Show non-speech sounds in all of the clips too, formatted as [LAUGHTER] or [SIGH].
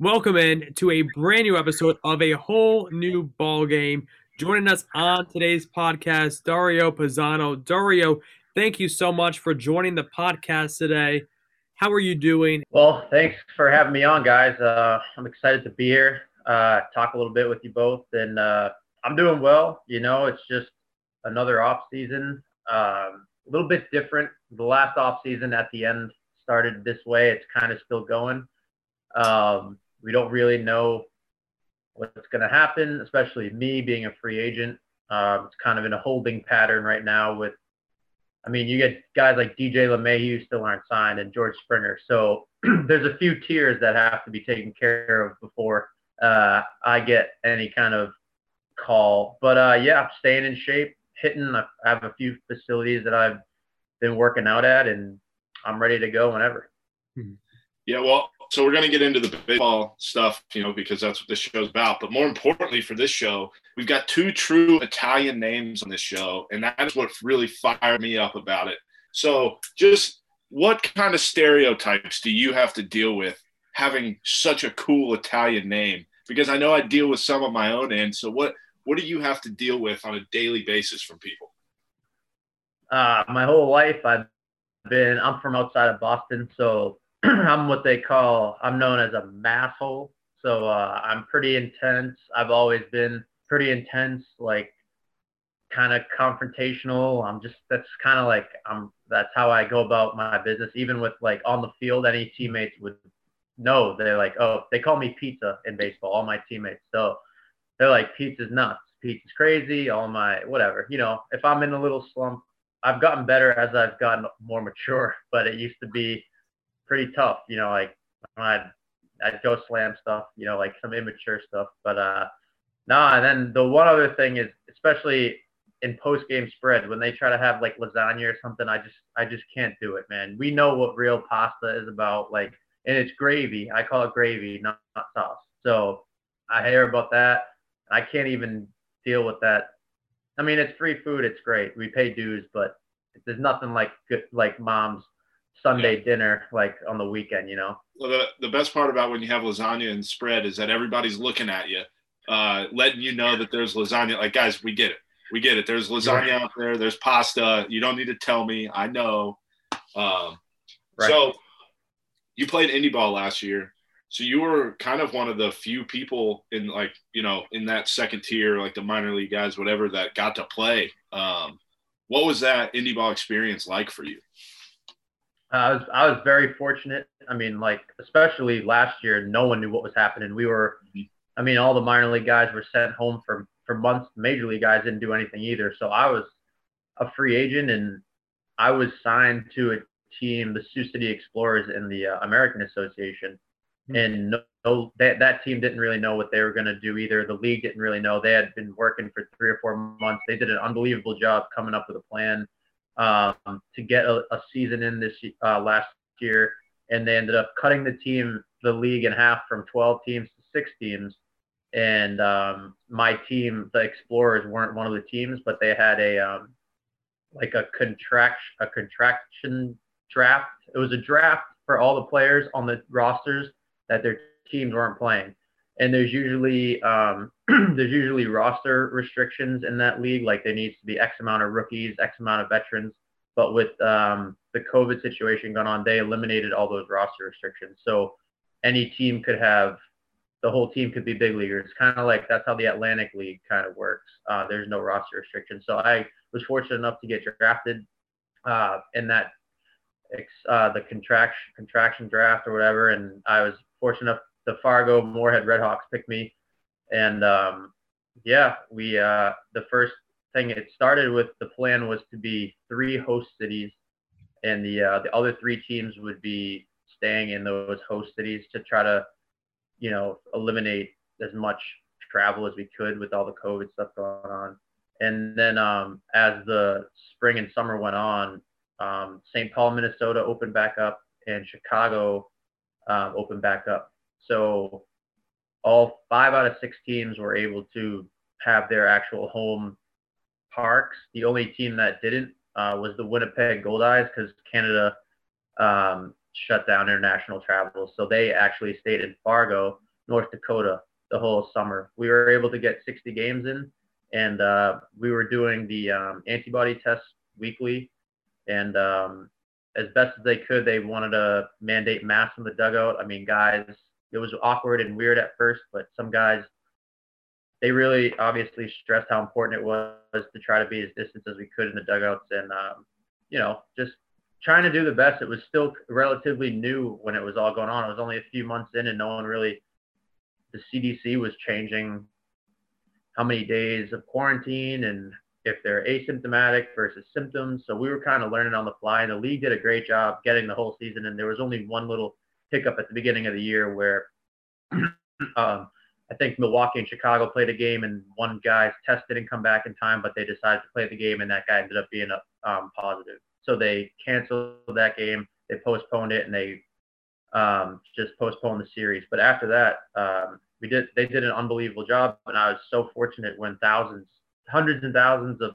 Welcome in to a brand new episode of a whole new ball game. Joining us on today's podcast, Dario Pizzano. Dario, thank you so much for joining the podcast today. How are you doing? Well, thanks for having me on, guys. Uh, I'm excited to be here, uh, talk a little bit with you both, and uh, I'm doing well. You know, it's just another off season, um, a little bit different. The last off season at the end started this way. It's kind of still going. Um, we don't really know what's going to happen, especially me being a free agent. Um, it's kind of in a holding pattern right now with, I mean, you get guys like DJ LeMahieu still aren't signed and George Springer. So [CLEARS THROAT] there's a few tiers that have to be taken care of before uh, I get any kind of call. But uh, yeah, I'm staying in shape, hitting. I have a few facilities that I've been working out at, and I'm ready to go whenever. Hmm. Yeah, well, so we're going to get into the baseball stuff, you know, because that's what this show's about. But more importantly for this show, we've got two true Italian names on this show, and that is what really fired me up about it. So, just what kind of stereotypes do you have to deal with having such a cool Italian name? Because I know I deal with some of my own end. So, what what do you have to deal with on a daily basis from people? Uh, my whole life, I've been. I'm from outside of Boston, so [CLEARS THROAT] I'm what they call, I'm known as a masshole. So uh, I'm pretty intense. I've always been pretty intense, like kind of confrontational. I'm just, that's kind of like, I'm, that's how I go about my business. Even with like on the field, any teammates would know. They're like, oh, they call me pizza in baseball, all my teammates. So they're like, pizza's nuts. Pizza's crazy. All my, whatever. You know, if I'm in a little slump, I've gotten better as I've gotten more mature, [LAUGHS] but it used to be, pretty tough. You know, like I'd I'd go slam stuff. You know, like some immature stuff. But uh, nah. And then the one other thing is, especially in post game spread when they try to have like lasagna or something, I just I just can't do it, man. We know what real pasta is about, like, and it's gravy. I call it gravy, not, not sauce. So I hear about that. I can't even deal with that. I mean, it's free food. It's great. We pay dues, but there's nothing like good, like mom's Sunday yeah. dinner like on the weekend, you know. Well, the, the best part about when you have lasagna and spread is that everybody's looking at you, uh, letting you know that there's lasagna. Like, guys, we get it. We get it. There's lasagna yeah. out there. There's pasta. You don't need to tell me. I know. Um, right. So you played indie ball last year. So you were kind of one of the few people in like, you know, in that second tier, like the minor league guys, whatever, that got to play. Um, what was that indie ball experience like for you? I was I was very fortunate. I mean, like especially last year, no one knew what was happening. We were, I mean, all the minor league guys were sent home for for months. Major league guys didn't do anything either. So I was a free agent, and I was signed to a team, the Sioux City Explorers in the uh, American Association, mm-hmm. and no, no, that that team didn't really know what they were going to do either. The league didn't really know. They had been working for three or four months. They did an unbelievable job coming up with a plan um, to get a, a, season in this uh, last year, and they ended up cutting the team, the league in half from 12 teams to six teams. And um, my team, the Explorers, weren't one of the teams, but they had a um, like a contract a contraction draft. It was a draft for all the players on the rosters that their teams weren't playing and there's usually um, [CLEARS THROAT] there's usually roster restrictions in that league. Like there needs to be X amount of rookies, X amount of veterans. But with um, the COVID situation going on, they eliminated all those roster restrictions. So any team could have the whole team could be big leaguers. Kind of like that's how the Atlantic League kind of works. Uh, there's no roster restrictions. So I was fortunate enough to get drafted uh, in that uh, the contraction contraction draft or whatever, and I was fortunate enough the Fargo Moorhead Redhawks picked me, and um, yeah, we uh, the first thing it started with the plan was to be three host cities, and the uh, the other three teams would be staying in those host cities to try to, you know, eliminate as much travel as we could with all the COVID stuff going on. And then um, as the spring and summer went on, um, St. Paul, Minnesota opened back up, and Chicago um, opened back up. So all five out of six teams were able to have their actual home parks. The only team that didn't uh, was the Winnipeg Goldeyes because Canada um, shut down international travel. So they actually stayed in Fargo. North Dakota the whole summer. We were able to get 60 games in, and uh, we were doing the um, antibody tests weekly. And um, as best as they could, they wanted to mandate masks in the dugout. I mean, guys, it was awkward and weird at first, but some guys, they really obviously stressed how important it was to try to be as distant as we could in the dugouts. And, um, you know, just trying to do the best. It was still relatively new when it was all going on. It was only a few months in, and no one really, the CDC was changing how many days of quarantine and if they're asymptomatic versus symptoms. So we were kind of learning on the fly, and the league did a great job getting the whole season. And there was only one little hiccup at the beginning of the year where [CLEARS THROAT] um, I think Milwaukee and Chicago played a game, and one guy's test didn't come back in time, but they decided to play the game, and that guy ended up being a, um, positive. So they canceled that game. They postponed it, and they um, just postponed the series. But after that, um, we did. They did an unbelievable job, and I was so fortunate when thousands, hundreds and thousands of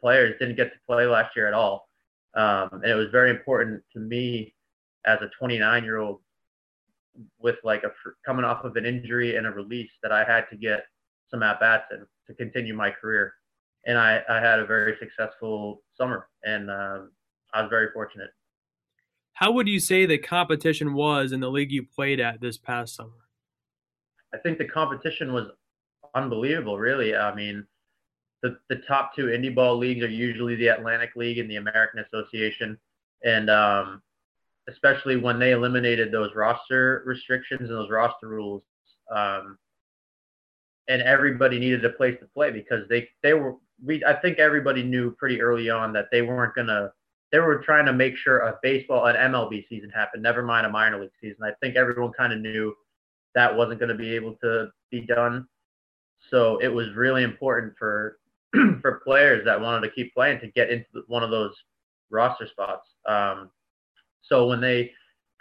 players didn't get to play last year at all. Um, and it was very important to me as a 29 year old with like a coming off of an injury and a release that I had to get some at bats and to continue my career. And I, I had a very successful summer, and um, I was very fortunate. How would you say the competition was in the league you played at this past summer? I think the competition was unbelievable, really. I mean, the, the top two indie ball leagues are usually the Atlantic League and the American Association. And um, especially when they eliminated those roster restrictions and those roster rules. Um, and everybody needed a place to play because they they were we I think everybody knew pretty early on that they weren't gonna they were trying to make sure a baseball an MLB season happened, never mind a minor league season. I think everyone kind of knew that wasn't going to be able to be done. So it was really important for [CLEARS THROAT] for players that wanted to keep playing to get into one of those roster spots. Um, so when they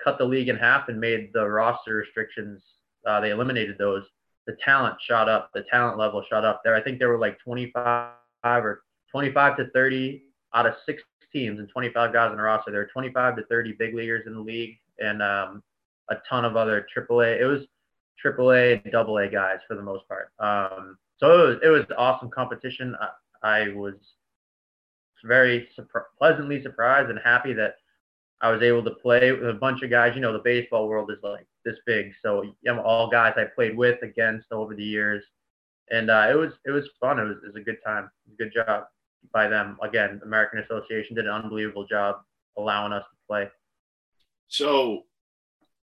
cut the league in half and made the roster restrictions, uh, they eliminated those. The talent shot up. The talent level shot up. There, I think there were like 25 or 25 to 30 out of six teams and 25 guys on the roster. There were 25 to 30 big leaguers in the league and um, a ton of other AAA. It was AAA and AA guys for the most part. Um, so it was it was awesome competition. I, I was very surpri- pleasantly surprised and happy that I was able to play with a bunch of guys. You know, the baseball world is like this big, so know, all guys I played with, against over the years, and uh, it was it was fun. It was, it was a good time. A good job by them. Again, American Association did an unbelievable job allowing us to play. So,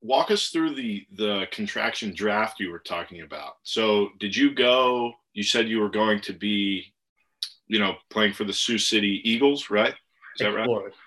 walk us through the the contraction draft you were talking about. So, did you go? You said you were going to be, you know, playing for the Sioux City Eagles, right? Is that Explorers. right?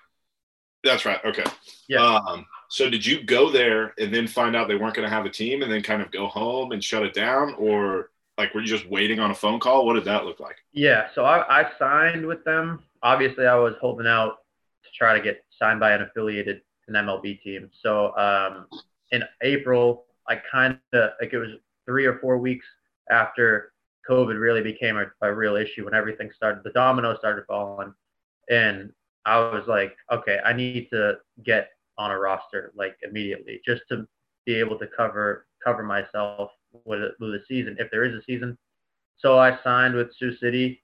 That's right. Okay. Yeah. Um, so did you go there and then find out they weren't going to have a team and then kind of go home and shut it down or like were you just waiting on a phone call? What did that look like? Yeah, so I, I signed with them. Obviously, I was holding out to try to get signed by an affiliated an MLB team. So um, in April, I kind of like it was three or four weeks after COVID really became a, a real issue when everything started, the dominoes started falling, and I was like, okay, I need to get on a roster like immediately just to be able to cover cover myself with a, with season if there is a season. So I signed with Sioux City,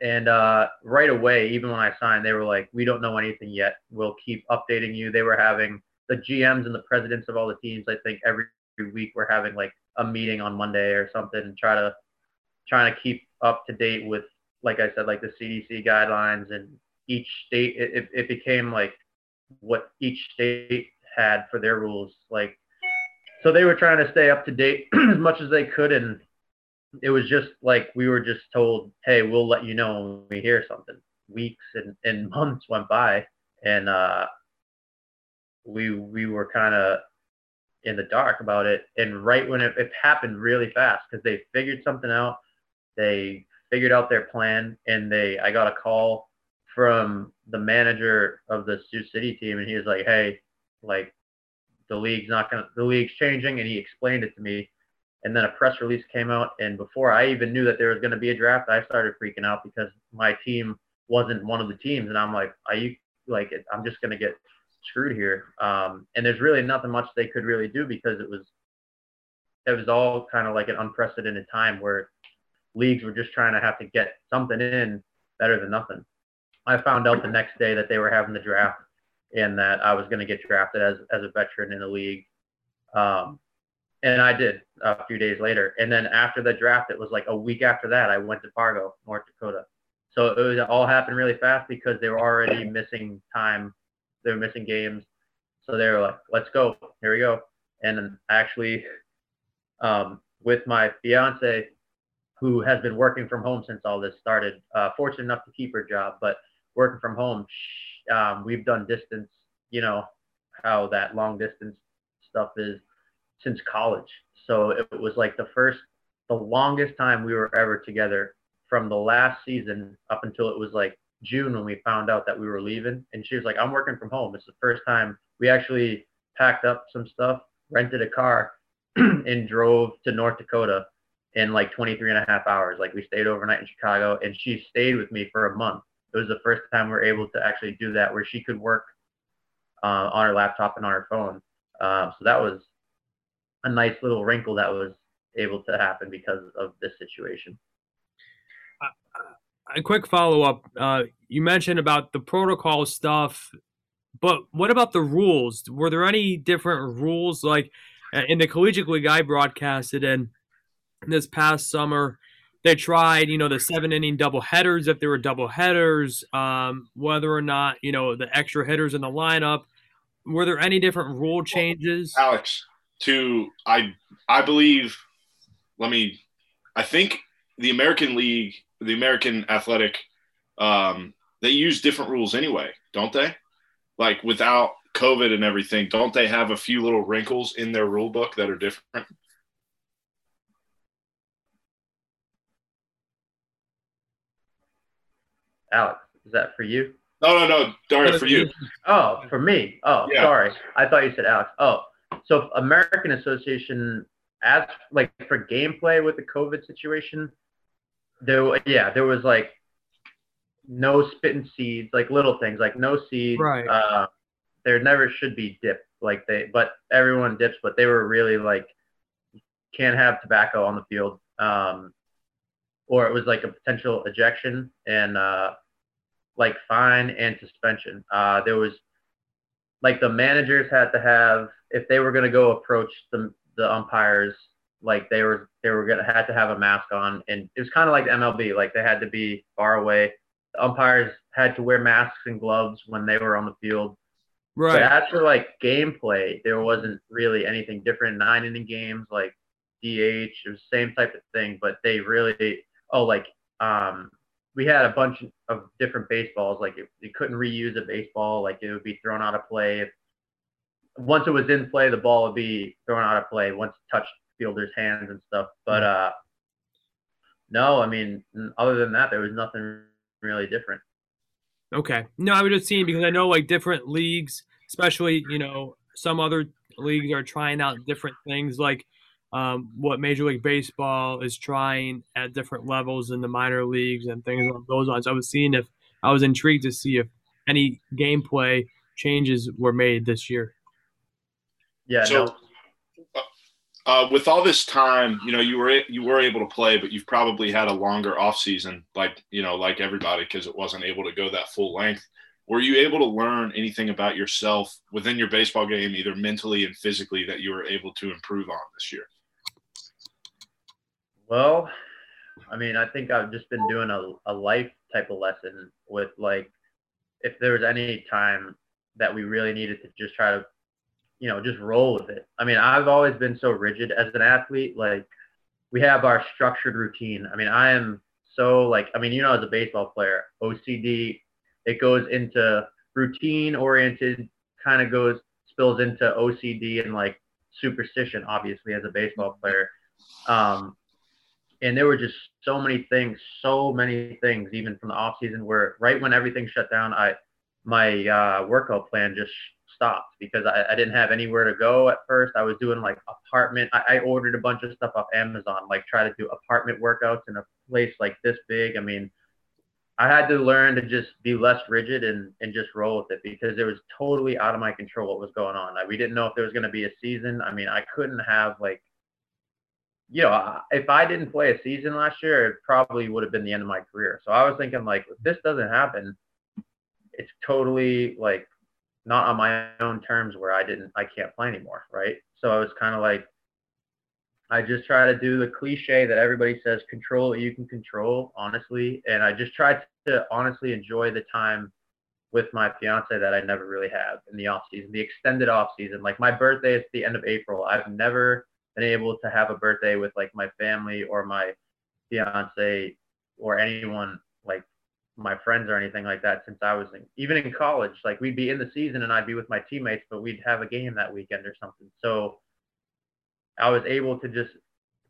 and uh, right away, even when I signed, they were like, "We don't know anything yet. We'll keep updating you." They were having the GMs and the presidents of all the teams. I think every week we're having like a meeting on Monday or something, and try to trying to keep up to date with, like I said, like the CDC guidelines and each state it, it became like what each state had for their rules like so they were trying to stay up to date [CLEARS THROAT] as much as they could and it was just like we were just told hey we'll let you know when we hear something. Weeks and, and [LAUGHS] months went by and uh we we were kind of in the dark about it and right when it, it happened really fast because they figured something out they figured out their plan and they i got a call from the manager of the Sioux City team, and he was like, "Hey, like the league's not gonna, the league's changing," and he explained it to me. And then a press release came out, and before I even knew that there was going to be a draft, I started freaking out because my team wasn't one of the teams, and I'm like, "Are you like? I'm just going to get screwed here." Um, and there's really nothing much they could really do because it was it was all kind of like an unprecedented time where leagues were just trying to have to get something in better than nothing. I found out the next day that they were having the draft and that I was going to get drafted as as a veteran in the league. Um, and I did a few days later. And then after the draft, it was like a week after that, I went to Fargo, North Dakota. So it was all happened really fast because they were already missing time. They were missing games. So they were like, let's go. Here we go. And actually, um, with my fiance, who has been working from home since all this started, uh, fortunate enough to keep her job, but working from home, um, we've done distance, you know, how that long distance stuff is since college. So it was like the first, the longest time we were ever together from the last season up until it was like June when we found out that we were leaving. And she was like, I'm working from home. It's the first time we actually packed up some stuff, rented a car, [CLEARS THROAT] and drove to North Dakota in like 23 and a half hours. Like we stayed overnight in Chicago and she stayed with me for a month. It was the first time we were able to actually do that where she could work uh, on her laptop and on her phone. Uh, so that was a nice little wrinkle that was able to happen because of this situation. A quick follow up. Uh, you mentioned about the protocol stuff, but what about the rules? Were there any different rules? Like uh, in the collegiate league I broadcasted in this past summer, they tried, you know, the seven inning double headers if there were double headers, um, whether or not, you know, the extra hitters in the lineup. Were there any different rule changes? Alex, to I I believe let me I think the American League, the American Athletic, um, they use different rules anyway, don't they? Like without COVID and everything, don't they have a few little wrinkles in their rule book that are different? Alex, is that for you? No, no, no, Dario, for you. Oh, for me. Oh, yeah. sorry. I thought you said Alex. Oh, so American Association, as like for gameplay with the COVID situation, there, yeah, there was like no spitting seeds, like little things, like no seeds. Right. Uh, there never should be dip, like they, but everyone dips, but they were really like can't have tobacco on the field. Um, or it was like a potential ejection and uh, like fine and suspension. Uh, there was like the managers had to have if they were going to go approach the the umpires like they were they were gonna had to have a mask on and it was kind of like MLB like they had to be far away. The umpires had to wear masks and gloves when they were on the field. Right. But as for like gameplay, there wasn't really anything different. Nine inning games like DH, it was the same type of thing, but they really oh like um we had a bunch of different baseballs. Like you couldn't reuse a baseball, like it would be thrown out of play. If, once it was in play, the ball would be thrown out of play once it touched fielders' hands and stuff. But uh, no, I mean, other than that, there was nothing really different. Okay. No, I was just seeing because I know like different leagues, especially you know some other leagues are trying out different things. Like um, what Major League Baseball is trying at different levels in the minor leagues and things along those lines. I was seeing if I was intrigued to see if any gameplay changes were made this year. Yeah. So, no. uh, with all this time, you know, you were you were able to play, but you've probably had a longer off season, like you know, like everybody, because it wasn't able to go that full length. Were you able to learn anything about yourself within your baseball game, either mentally and physically, that you were able to improve on this year? Well, I mean, I think I've just been doing a, a life type of lesson with like, if there was any time that we really needed to just try to, you know, just roll with it. I mean, I've always been so rigid as an athlete. Like, we have our structured routine. I mean, I am so like, I mean, you know, as a baseball player, OCD, it goes into routine oriented, kind of goes spills into OCD and like superstition, obviously, as a baseball player. Um, and there were just so many things, so many things, even from the off season, where right when everything shut down, I my uh, workout plan just stopped because I, I didn't have anywhere to go at first. I was doing like apartment. I, I ordered a bunch of stuff off Amazon, like try to do apartment workouts in a place like this big. I mean, I had to learn to just be less rigid and, and just roll with it because it was totally out of my control what was going on. Like, we didn't know if there was going to be a season. I mean, I couldn't have like you know, if I didn't play a season last year, it probably would have been the end of my career. So I was thinking, like, if this doesn't happen, it's totally like not on my own terms where I didn't, I can't play anymore, right? So I was kind of like, I just try to do the cliche that everybody says, control what you can control, honestly. And I just tried to honestly enjoy the time with my fiance that I never really have in the off season, the extended off season. Like my birthday is the end of April. I've never been able to have a birthday with like my family or my fiance or anyone like my friends or anything like that since I was in, even in college. Like we'd be in the season and I'd be with my teammates, but we'd have a game that weekend or something. So I was able to just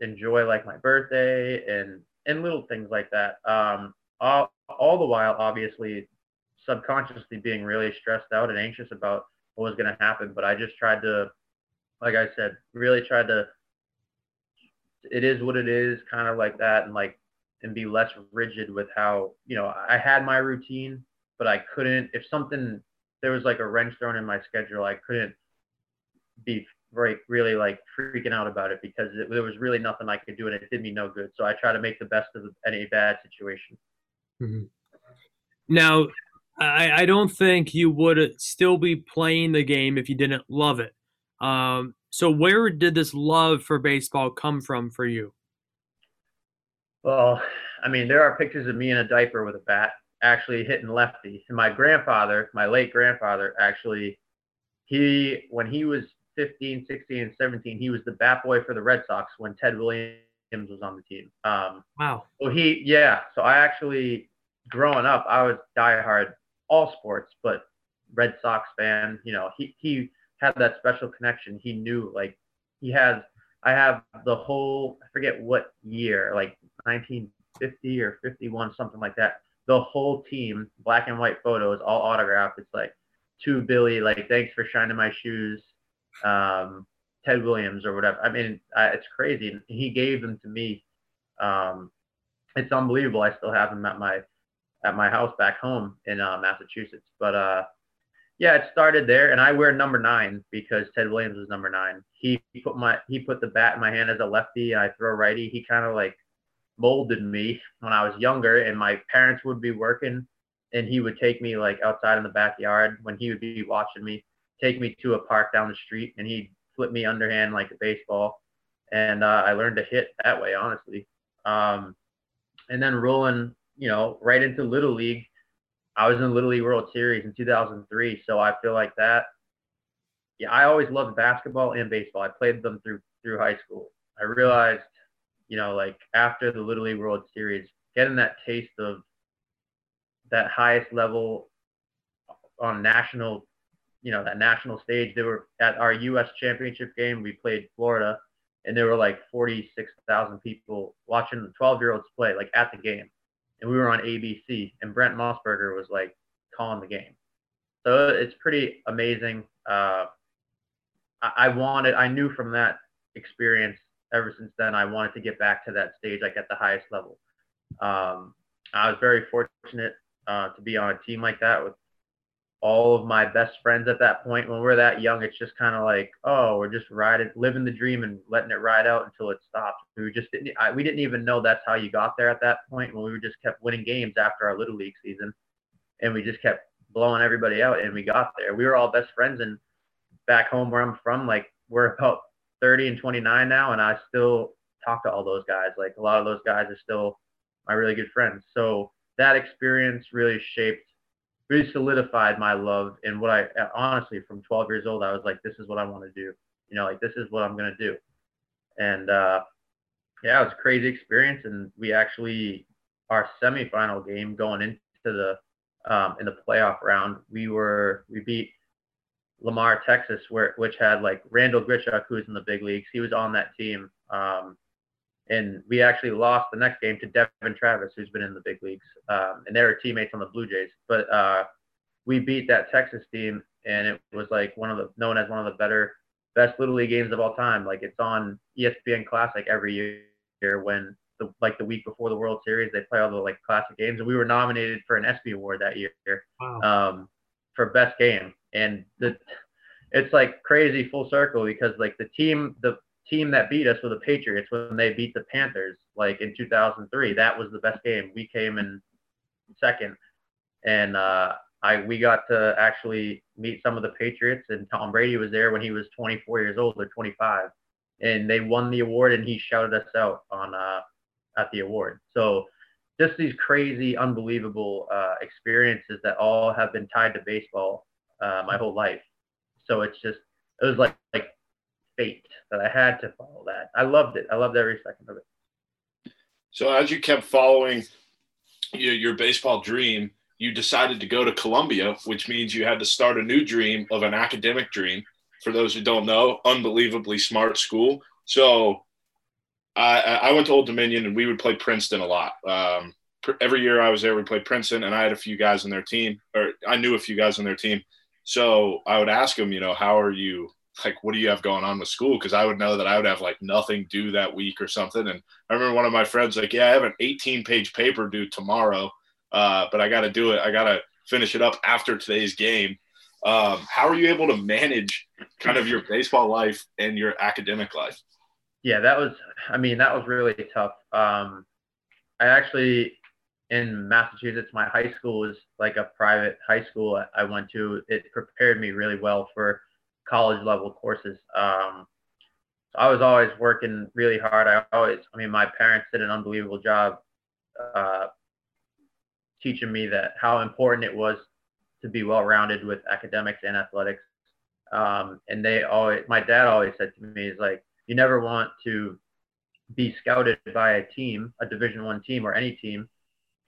enjoy like my birthday and and little things like that. Um, all all the while, obviously, subconsciously being really stressed out and anxious about what was going to happen. But I just tried to, like I said, really tried to. It is what it is, kind of like that, and like and be less rigid with how you know I had my routine, but I couldn't. If something there was like a wrench thrown in my schedule, I couldn't be right really like freaking out about it because it, there was really nothing I could do and it did me no good. So I try to make the best of any bad situation. Mm-hmm. Now, I, I don't think you would still be playing the game if you didn't love it. Um, so where did this love for baseball come from for you? Well, I mean, there are pictures of me in a diaper with a bat actually hitting lefty. And my grandfather, my late grandfather, actually, he when he was 15, 16, and 17, he was the bat boy for the Red Sox when Ted Williams was on the team. Um, wow. So he, yeah. So I actually, growing up, I was diehard all sports, but Red Sox fan. You know, he he had that special connection. He knew like he has. I have the whole. I forget what year, like 1950 or 51, something like that. The whole team, black and white photos, all autographed. It's like to Billy, like thanks for shining my shoes um, Ted Williams or whatever. I mean, I, it's crazy. He gave them to me. Um, it's unbelievable. I still have them at my at my house back home in uh, Massachusetts. But uh, yeah, it started there, and I wear number nine because Ted Williams was number nine. He, put my he put the bat in my hand as a lefty, I throw righty. He kind of like molded me when I was younger, and my parents would be working, and he would take me like outside in the backyard when he would be watching me take me to a park down the street and he'd flip me underhand like a baseball. And uh, I learned to hit that way, honestly. Um, and then rolling, you know, right into Little League. I was in the Little League World Series in 2003. So I feel like that. Yeah, I always loved basketball and baseball. I played them through through high school. I realized, you know, like after the Little League World Series, getting that taste of that highest level on national you know that national stage. They were at our U.S. championship game. We played Florida, and there were like 46,000 people watching the 12 year olds play, like at the game. And we were on ABC, and Brent Musburger was like calling the game. So it's pretty amazing. Uh, I, I wanted, I knew from that experience ever since then, I wanted to get back to that stage, like at the highest level. Um, I was very fortunate uh, to be on a team like that with all of my best friends at that point. When we're that young, it's just kind of like, oh, we're just riding, living the dream and letting it ride out until it stops. We just didn't, I, we didn't even know that's how you got there at that point. When we just kept winning games after our little league season, and we just kept blowing everybody out, and we got there. We were all best friends, and back home where I'm from, like we're about 30 and 29 now, and I still talk to all those guys. Like a lot of those guys are still my really good friends. So that experience really shaped really solidified my love and what I honestly from 12 years old I was like this is what I want to do. You know like this is what I'm gonna do. And uh, yeah it was a crazy experience and we actually our semifinal game going into the um, in the playoff round we were we beat Lamar Texas where which had like Randal Grichuk who's in the big leagues. He was on that team um, and we actually lost the next game to Devon Travis, who's been in the big leagues, um, and they were teammates on the Blue Jays. But uh, we beat that Texas team, and it was like one of the known as one of the better, best little league games of all time. Like it's on ESPN Classic every year when the like the week before the World Series they play all the like classic games, and we were nominated for an ESPY award that year wow. um, for best game, and the it's like crazy full circle because like the team the team that beat us were the Patriots when they beat the Panthers, like in 2003. That was the best game. We came in second, and uh, I we got to actually meet some of the Patriots, and Tom Brady was there when he was 24 years old or 25, and they won the award, and he shouted us out on uh, at the award. So just these crazy, unbelievable uh, experiences that all have been tied to baseball uh, my whole life. So it's just it was like like fate that I had to follow that. I loved it. I loved every second of it. So as you kept following your, your baseball dream, you decided to go to Columbia, which means you had to start a new dream of an academic dream. For those who don't know, unbelievably smart school. So I, I went to Old Dominion and we would play Princeton a lot. Um, every year I was there, we played Princeton, and I had a few guys on their team, or I knew a few guys on their team. So I would ask them, you know, how are you? Like, what do you have going on with school? Because I would know that I would have like nothing due that week or something. And I remember one of my friends like, yeah, I have an 18 page paper due tomorrow, uh, but I got to do it. I got to finish it up after today's game. Um, how are you able to manage kind of your baseball life and your academic life? Yeah, that was, I mean, that was really tough. Um, I actually, in Massachusetts, my high school was like a private high school I went to. It prepared me really well for college level courses. Um, so I was always working really hard. I always, I mean, my parents did an unbelievable job uh, teaching me that how important it was to be well rounded with academics and athletics. Um, and they always, my dad always said to me, is like, you never want to be scouted by a team, a Division One team or any team,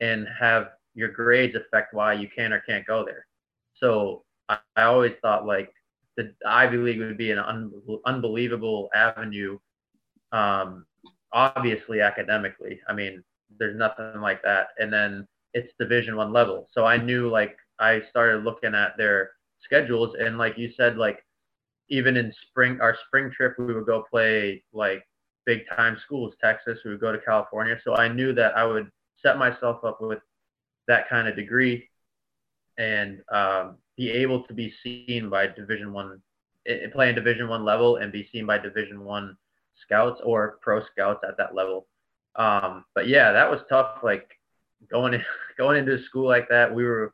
and have your grades affect why you can or can't go there. So I, I always thought like the Ivy League would be an un, unbelievable avenue. Um, obviously academically, I mean, there's nothing like that. And then it's Division One level, so I knew like I started looking at their schedules, and like you said, like even in spring, our spring trip, we would go play like big time schools, Texas. We would go to California. So I knew that I would set myself up with that kind of degree and um, be able to be seen by Division One, play in Division One level, and be seen by Division One scouts or pro scouts at that level. Um, but yeah, that was tough. Like going in, [LAUGHS] going into a school like that, we were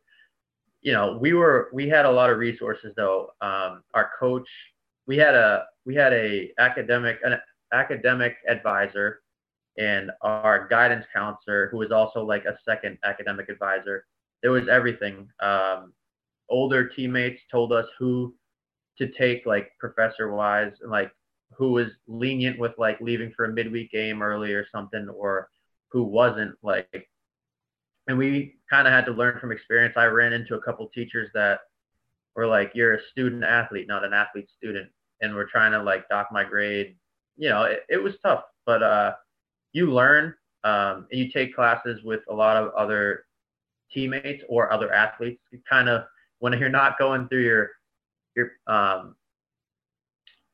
you know, we were we had a lot of resources though. Um, our coach, we had a we had a academic an academic advisor, and our guidance counselor who was also like a second academic advisor. There was everything. Um, older teammates told us who to take like professor wise and like who was lenient with like leaving for a midweek game early or something or who wasn't like and we kind of had to learn from experience. I ran into a couple teachers that were like, "You're a student athlete, not an athlete student," and we're trying to like dock my grade. You know, it, it was tough, but uh, you learn um, and you take classes with a lot of other teammates or other athletes. You kind of when you're not going through your your um,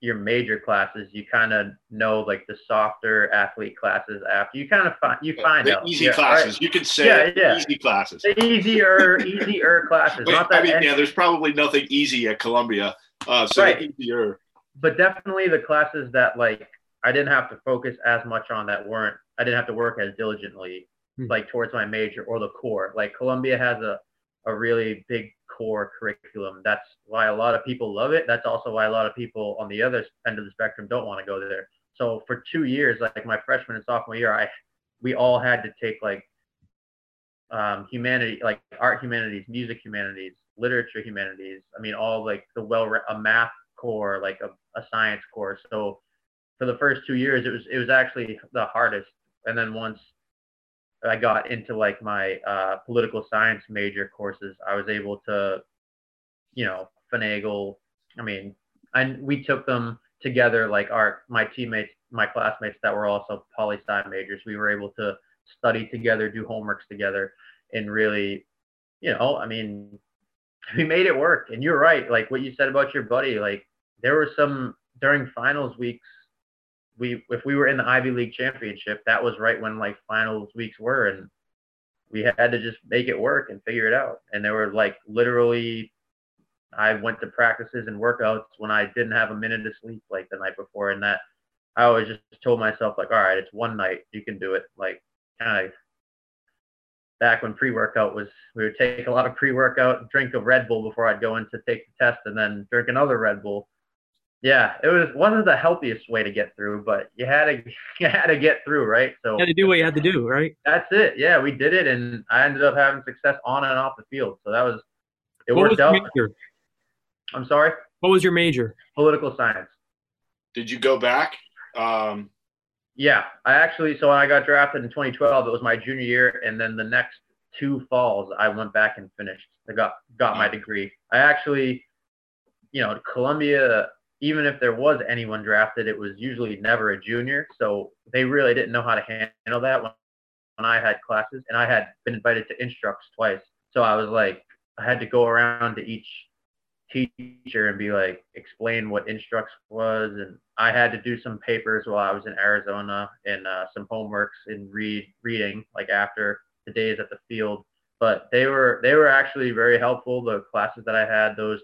your major classes, you kind of know like the softer athlete classes after you kind of find you find the out easy yeah, classes. Right? You can say yeah, yeah. easy classes. The easier [LAUGHS] easier classes. Wait, not that I mean, yeah, there's probably nothing easy at Columbia. Uh, so right. easier. But definitely the classes that like I didn't have to focus as much on that weren't I didn't have to work as diligently hmm. like towards my major or the core. Like Columbia has a a really big core curriculum. That's why a lot of people love it. That's also why a lot of people on the other end of the spectrum don't want to go there. So for two years, like my freshman and sophomore year, I we all had to take like um, humanity, like art humanities, music humanities, literature humanities. I mean, all like the well a math core, like a, a science course. So for the first two years, it was it was actually the hardest. And then once I got into like my uh, political science major courses, I was able to, you know, finagle. I mean, and we took them together. Like our my teammates, my classmates that were also poli sci majors, we were able to study together, do homeworks together, and really, you know, I mean, [LAUGHS] we made it work. And you're right, like what you said about your buddy. Like there were some during finals weeks we if we were in the Ivy League championship, that was right when like finals weeks were, and we had to just make it work and figure it out. And there were like literally, I went to practices and workouts when I didn't have a minute of sleep like the night before, and that I always just told myself like, all right, it's one night, you can do it. Like kind of back when pre-workout was, we would take a lot of pre-workout, drink a Red Bull before I'd go in to take the test, and then drink another Red Bull. Yeah, it was wasn't the healthiest way to get through, but you had to [LAUGHS] you had to get through, right? So You had to do what you had to do, right? that's it. Yeah, we did it, and I ended up having success on and off the field. So that was it What worked your out. major? I'm sorry, What was your major? political science. Did you go back? Um, Yeah, I actually so when I got drafted in 2012, it was my junior year, and then the next two falls, I went back and finished. I got got my degree. I actually, you know, Columbia. Even if there was anyone drafted, it was usually never a junior, so they really didn't know how to handle that when, when I had classes, and I had been invited to instructs twice. So I was like, I had to go around to each teacher and be like explain what instructs was. And i had to do some papers while i was in arizona and uh, some homeworks and read reading like after the days at the field. But they were they were actually very helpful the classes that i had those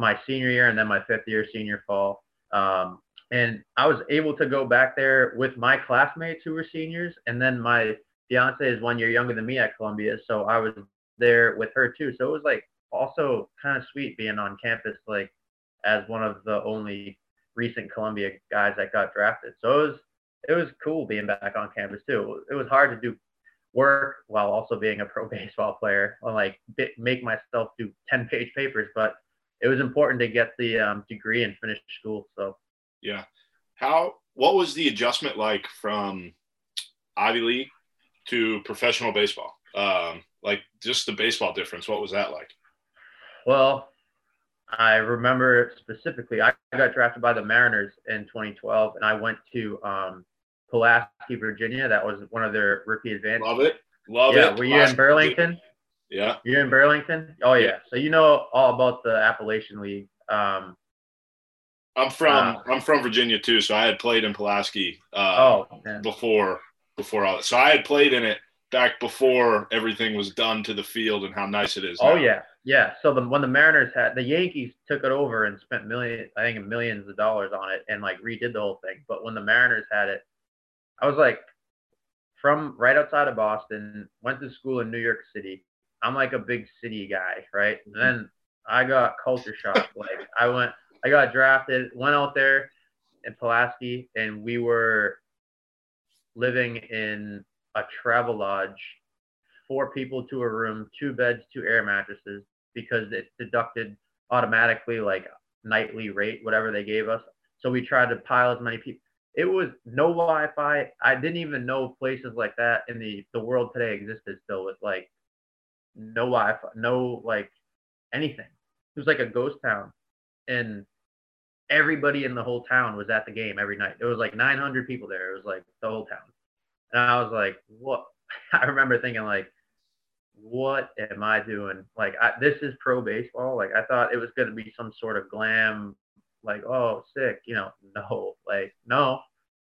my senior year and then my fifth year senior fall um, and i was able to go back there with my classmates who were seniors and then my fiance is one year younger than me at columbia so i was there with her too so it was like also kind of sweet being on campus like as one of the only recent Columbia guys that got drafted. So it was it was cool being back on campus too. It was hard to do work while also being a pro [LAUGHS] baseball player and like make myself do 10 page papers, but it was important to get the um, degree and finish school. So yeah. How? What was the adjustment like from Ivy League to professional baseball? Um, like just the baseball difference. What was that like? Well, I remember specifically, I got drafted by the Mariners in 2012, and I went to um, Pulaski, Virginia. That was one of their rookie advances. Love it. Love it. yeah, it. were you in Burlington? Yeah. You're in Burlington? Oh yeah. So you know all about the Appalachian League. Um, I'm from Uh, I'm from Virginia too, so I had played in Pulaski uh, oh, man. before before all that. So I had played in it back before everything was done to the field and how nice it is. oh now. yeah, yeah. So the when the Mariners had the Yankees took it over and spent million, I think millions of dollars on it and like redid the whole thing. But when the Mariners had it, I was like, from right outside of Boston, went to school in New York City. I'm like a big city guy, right? And mm-hmm. then I got culture shock. [LAUGHS] like I went, I got drafted, went out there in Pulaski, and we were living in a travel lodge, four people to a room, two beds, two air mattresses, because it deducted automatically like nightly rate, whatever they gave us. So we tried to pile as many people. It was no Wi-Fi. I didn't even know places like that in the the world today existed still with like no Wi-Fi, no like anything. It was like a ghost town, and everybody in the whole town was at the game every night. There was like 900 people there. It was like the whole town, and I was like, what? [LAUGHS] I remember thinking like, what am I doing? Like, I, this is pro baseball. Like, I thought it was going to be some sort of glam, like, oh, sick, you know. [LAUGHS] No, like, no,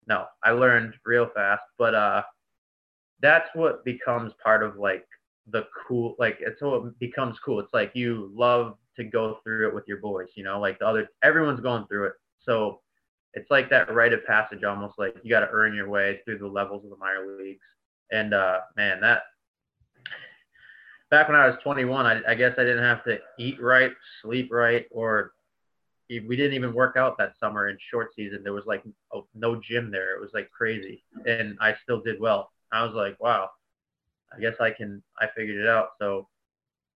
no. I learned real fast, but uh, that's what becomes part of like the cool. Like, it's what becomes cool. It's like you love to go through it with your boys. You know, like the other, everyone's going through it. So it's like that rite of passage, almost like you got to earn your way through the levels of the minor leagues. And uh, man, that back when I was 21, I, I guess I didn't have to eat right, sleep right, or we didn't even work out that summer in short season. There was like no gym there. It was like crazy, and I still did well. I was like, wow, I guess I can. I figured it out. So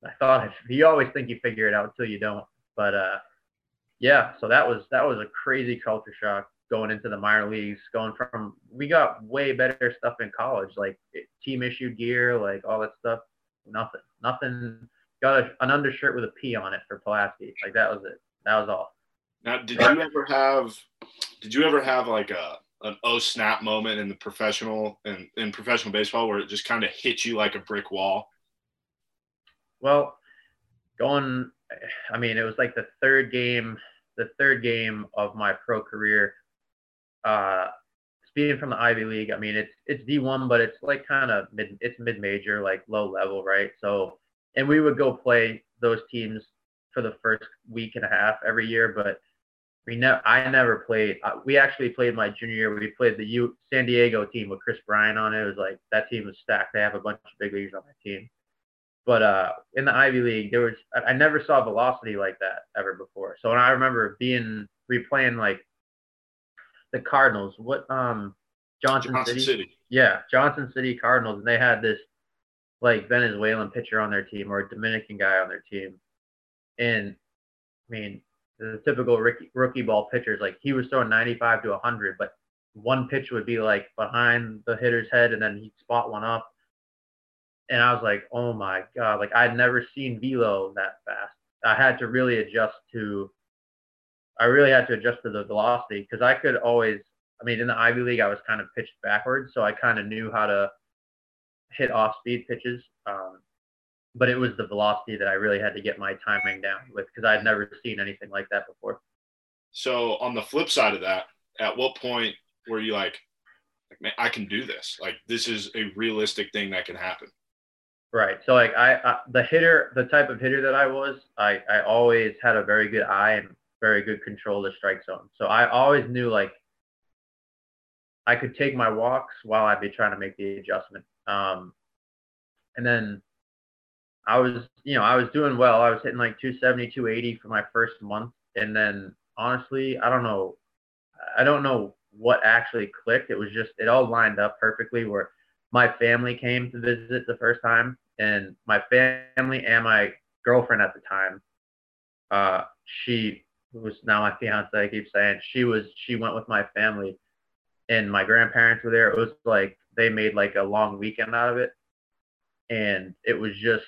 I thought [LAUGHS] you always think you figure it out until you don't. But uh, yeah, so that was that was a crazy culture shock going into the minor leagues. Going from we got way better stuff in college, like team issued gear, like all that stuff. Nothing, nothing. Got a, an undershirt with a P on it for Pulaski. Like that was it. That was all. Now, did you ever have? Did you ever have like a an oh snap moment in the professional and in professional baseball where it just kind of hit you like a brick wall? Well, going, I mean, it was like the third game, the third game of my pro career. Uh, speaking from the Ivy League, I mean, it's it's D1, but it's like kind of mid, it's mid major, like low level, right? So, and we would go play those teams for the first week and a half every year, but we never I never played. Uh, we actually played my junior year. We played the U San Diego team with Kris Bryant on it. It was like that team was stacked. They have a bunch of big leaguers on that team. But uh, in the Ivy League, there was I never saw velocity like that ever before. So when I remember being replaying like the Cardinals, what um Johnson, Johnson City? City? Yeah, Johnson City Cardinals, and they had this like Venezuelan pitcher on their team or a Dominican guy on their team, and I mean the typical rookie, rookie ball pitchers, like he was throwing 95 to 100, but one pitch would be like behind the hitter's head and then he'd spot one up. And I was like, oh my God, like I'd never seen velo that fast. I had to really adjust to, I really had to adjust to the velocity because I could always, I mean, in the Ivy League, I was kind of pitched backwards. So I kind of knew how to hit off speed pitches. Um, but it was the velocity that I really had to get my timing down with because I'd never seen anything like that before. So on the flip side of that, at what point were you like, like man, I can do this? Like this is a realistic thing that can happen. Right. So like I, I the hitter, the type of hitter that I was, I I always had a very good eye and very good control of the strike zone. So I always knew like I could take my walks while I'd be trying to make the adjustment. Um, and then I was, you know, I was doing well. I was hitting like 270, 280 for my first month. And then honestly, I don't know. I don't know what actually clicked. It was just, it all lined up perfectly where my family came to visit the first time. And my family and my girlfriend at the time, uh, she was now my fiance, I keep saying, she was, she went with my family and my grandparents were there. It was like, they made like a long weekend out of it. And it was just,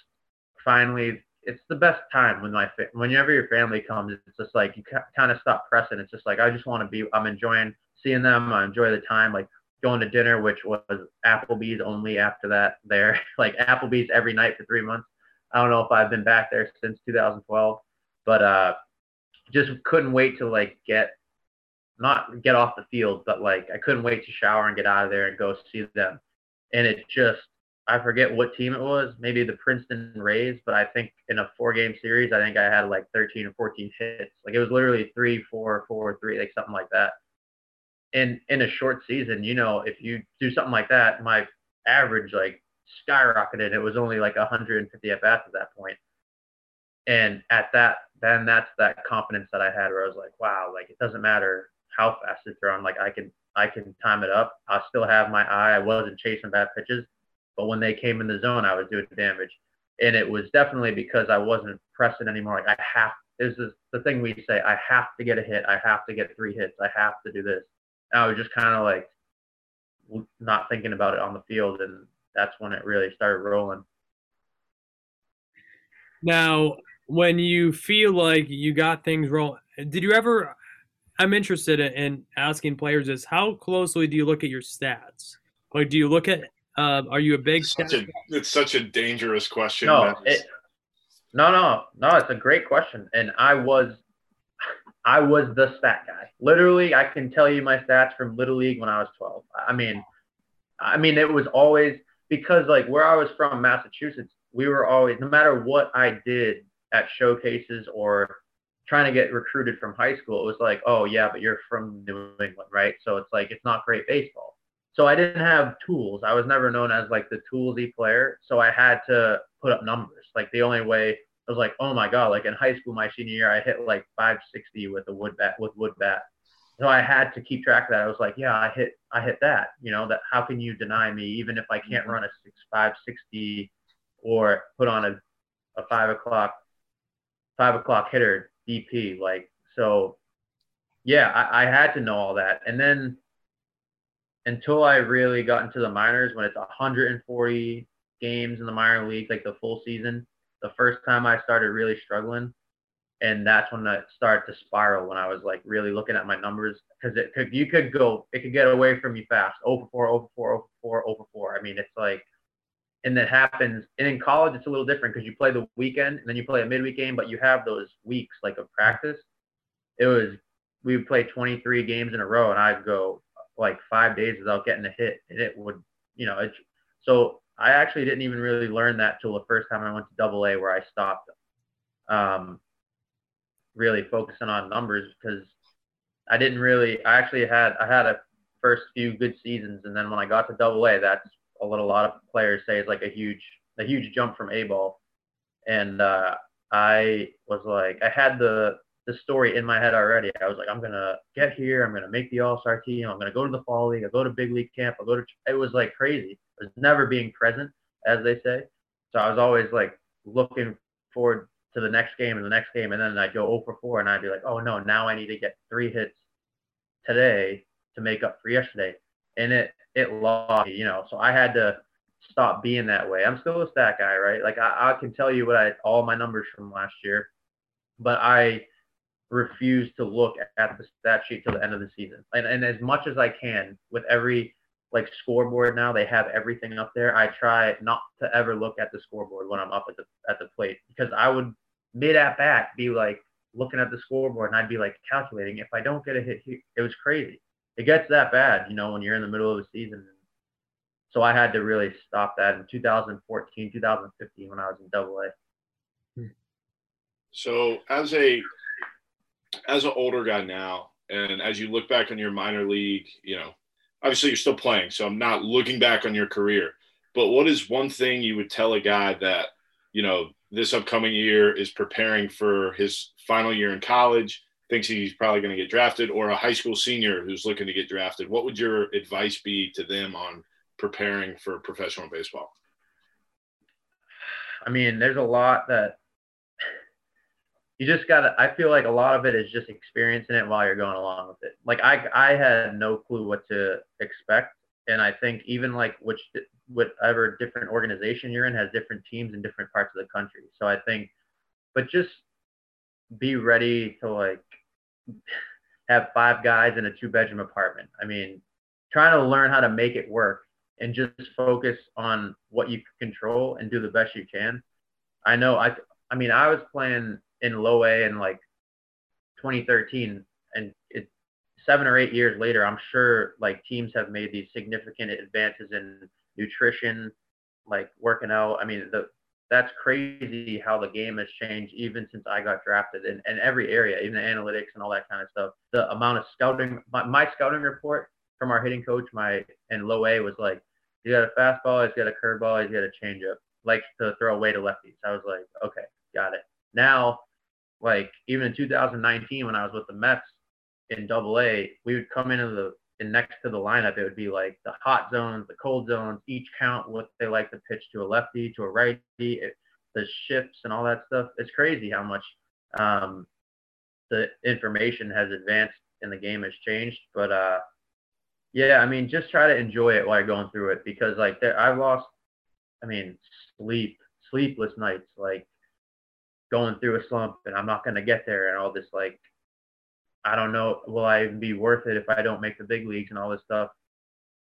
finally it's the best time when my whenever your family comes it's just like you kind of stop pressing. It's just like i just want to be i'm enjoying seeing them. I enjoy the time like going to dinner which was applebee's only after that there. [LAUGHS] Like applebee's every night for three months. I don't know if i've been back there since 2012 but uh just couldn't wait to like get not get off the field but like i couldn't wait to shower and get out of there and go see them. And it just I forget what team it was, maybe the Princeton Rays, but I think in a four game series, I think I had like 13 or 14 hits. Like it was literally three, four, four, three, like something like that. And in a short season, you know, if you do something like that, my average like skyrocketed. It was only like 150 at bats at that point. And at that, then that's that confidence that I had where I was like, wow, like it doesn't matter how fast it's thrown. Like I can, I can time it up. I still have my eye. I wasn't chasing bad pitches but when they came in the zone, I was doing damage. And it was definitely because I wasn't pressing anymore. Like I have, this is the thing we say, I have to get a hit. I have to get three hits. I have to do this. And I was just kind of like not thinking about it on the field. And that's when it really started rolling. Now, when you feel like you got things rolling, did you ever? I'm interested in asking players is how closely do you look at your stats? Like, do you look at um, are you a big? It's such a, it's such a dangerous question. No, it, no, no, no. It's a great question, and I was, I was the stat guy. Literally, I can tell you my stats from Little League when I was 12. I mean, I mean, it was always because like where I was from, Massachusetts, we were always no matter what I did at showcases or trying to get recruited from high school, it was like, oh yeah, but you're from New England, right? So it's like it's not great baseball. So I didn't have tools. I was never known as like the toolsy player. So I had to put up numbers. Like the only way I was like, oh my god, like in high school my senior year, I hit like 560 with a wood bat with wood bat. So I had to keep track of that. I was like, yeah, I hit I hit that. You know that how can you deny me even if I can't mm-hmm. run a six five sixty or put on a a five o'clock five o'clock hitter DP like so. Yeah, I, I had to know all that, and then until I really got into the minors when it's 140 games in the minor league, like the full season, the first time I started really struggling. And that's when it started to spiral when I was like really looking at my numbers because it could, you could go, it could get away from you fast. Oh over four, oh over four, oh over four, over four. I mean, it's like, and that happens. And in college, it's a little different because you play the weekend and then you play a midweek game, but you have those weeks like of practice. It was, we would play 23 games in a row and I'd go like five days without getting a hit, and it would, you know, it. So I actually didn't even really learn that till the first time I went to Double A, where I stopped, um, really focusing on numbers because I didn't really. I actually had I had a first few good seasons, and then when I got to Double A, that's a little. A lot of players say is like a huge a huge jump from A ball, and uh, I was like I had the the story in my head already. I was like, I'm gonna get here. I'm gonna make the All Star team. I'm gonna go to the fall league. I go to big league camp. I go to. It was like crazy. It was never being present, as they say. So I was always like looking forward to the next game and the next game, and then I'd go 0 for 4, and I'd be like, oh no, now I need to get three hits today to make up for yesterday, and it it lost, you know. So I had to stop being that way. I'm still a stat guy, right? Like I, I can tell you what I all my numbers from last year, but I refuse to look at the stat sheet till the end of the season. And and as much as I can with every like scoreboard now, they have everything up there. I try not to ever look at the scoreboard when I'm up at the at the plate because I would mid at bat be like looking at the scoreboard and I'd be like calculating if I don't get a hit here. It was crazy. It gets that bad, you know, when you're in the middle of a season. So I had to really stop that in 2014, 2015 when I was in Double A. So as a as an older guy now, and as you look back on your minor league, you know, obviously you're still playing, so I'm not looking back on your career. But what is one thing you would tell a guy that, you know, this upcoming year is preparing for his final year in college, thinks he's probably going to get drafted, or a high school senior who's looking to get drafted? What would your advice be to them on preparing for professional baseball? I mean, there's a lot that you just gotta i feel like a lot of it is just experiencing it while you're going along with it. Like i i had no clue what to expect. And i think even like which whatever different organization you're in has different teams in different parts of the country. So i think but just be ready to like have five guys in a two bedroom apartment. I mean trying to learn how to make it work and just focus on what you control and do the best you can. I know i i mean i was playing in low A in like 2013, and it seven or eight years later, I'm sure like teams have made these significant advances in nutrition, like working out. I mean, the that's crazy how the game has changed even since I got drafted in, in every area, even the analytics and all that kind of stuff. The amount of scouting, my, my scouting report from our hitting coach, my and low A was like, he got a fastball, he's got a curveball, he's got a changeup, likes to throw away to lefties. I was like, okay, got it. Now like even in 2019 when I was with the Mets in Double A, we would come into the and next to the lineup, it would be like the hot zones, the cold zones, each count what they like to pitch to a lefty, to a righty, it, the shifts and all that stuff. It's crazy how much um, the information has advanced and the game has changed. But uh, yeah, I mean, just try to enjoy it while you're going through it because like there, I've lost, I mean, sleep, sleepless nights. Like going through a slump and I'm not going to get there and all this like I don't know will I even be worth it if I don't make the big leagues and all this stuff.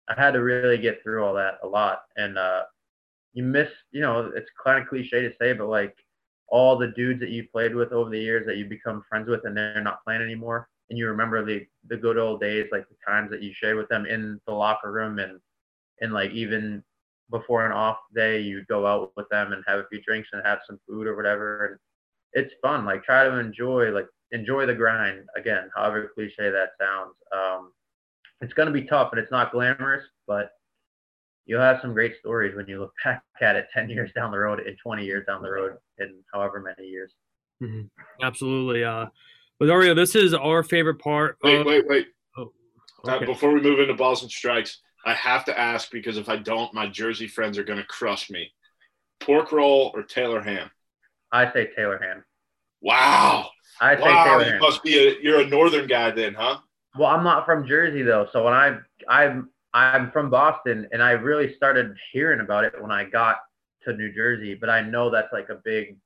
I had to really get through all that a lot and uh you miss, you know, it's kind of cliche to say but like all the dudes that you played with over the years that you become friends with and they're not playing anymore and you remember the the good old days like the times that you shared with them in the locker room and and like even before an off day you'd go out with them and have a few drinks and have some food or whatever and it's fun. Like try to enjoy like enjoy the grind again, however cliche that sounds. Um, it's gonna be tough and it's not glamorous, but you'll have some great stories when you look [LAUGHS] back at it 10 years down the road and 20 years down the road in however many years. Mm-hmm. Absolutely. Uh, but Dario, this is our favorite part. Wait, of- wait, wait. Oh, uh, okay. uh, before we move into balls and strikes, I have to ask because if I don't, my Jersey friends are going to crush me. Pork roll or Taylor ham? I say Taylor Ham. Wow. I say wow, Taylor you Ham. must be a you're a northern guy then, huh? Well, I'm not from Jersey though, so when I I'm I'm from Boston, and I really started hearing about it when I got to New Jersey. But I know that's like a big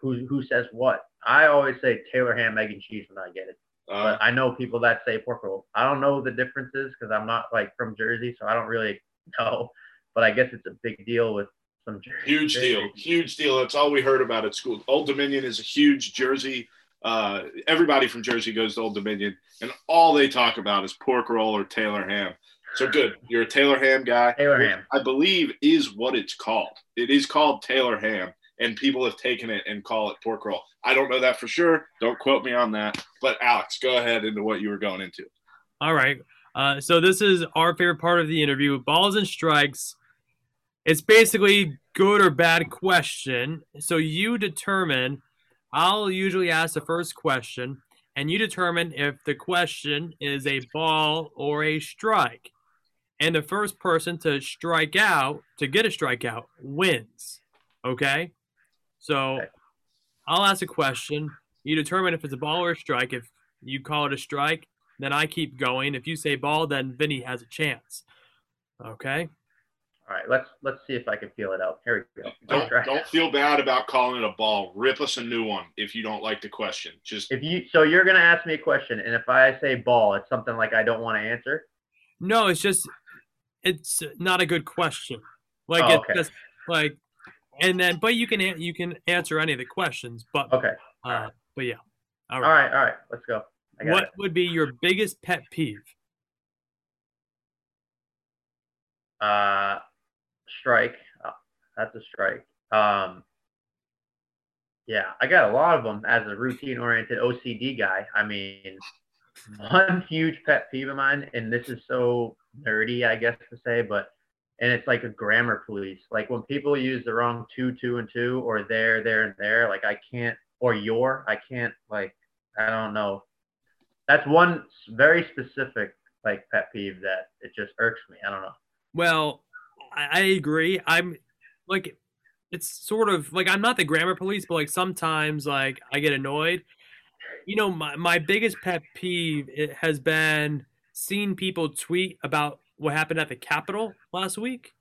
who who says what. I always say Taylor ham, egg and cheese when I get it. Uh, but I know people that say pork roll. I don't know the differences because I'm not like from Jersey, so I don't really [LAUGHS] know. But I guess it's a big deal with some huge deal, huge deal. That's all we heard about at school. Old Dominion is a huge Jersey. Uh, everybody from Jersey goes to Old Dominion, and all they talk about is pork roll or Taylor ham. So good, you're a Taylor ham guy. Taylor ham, I believe, is what it's called. It is called Taylor ham, and people have taken it and call it pork roll. I don't know that for sure. Don't quote me on that. But Alex, go ahead into what you were going into. All right. Uh, so this is our favorite part of the interview: balls and strikes. It's basically good or bad question. So you determine. I'll usually ask the first question, and you determine if the question is a ball or a strike. And the first person to strike out to get a strikeout wins. Okay. So. I'll ask a question. You determine if it's a ball or a strike. If you call it a strike, then I keep going. If you say ball, then Vinny has a chance. Okay. All right, let's let's see if I can feel it out. Here we go. Don't, don't feel bad about calling it a ball. Rip us a new one if you don't like the question. Just If you so you're gonna ask me a question, and if I say ball, it's something like I don't want to answer. No, it's just it's not a good question. Like Oh, it's okay. just like, and then but you can you can answer any of the questions. But Okay. uh, but yeah. All All right. right. All right. Let's go. What it. would be your biggest pet peeve? Uh, strike. Uh, that's a strike. Um, yeah, I got a lot of them as a routine-oriented OCD guy. I mean, one [LAUGHS] huge pet peeve of mine, and this is so nerdy, I guess to say, but and it's like a grammar police. Like when people use the wrong two, two, and two, or there, there, and there. Like I can't, or your, I can't. Like I don't know. That's one very specific like pet peeve that it just irks me. I don't know. Well, I, I agree. I'm like, it's sort of like I'm not the grammar police, but like sometimes like I get annoyed. You know, my my biggest pet peeve it has been seeing people tweet about what happened at the Capitol last week,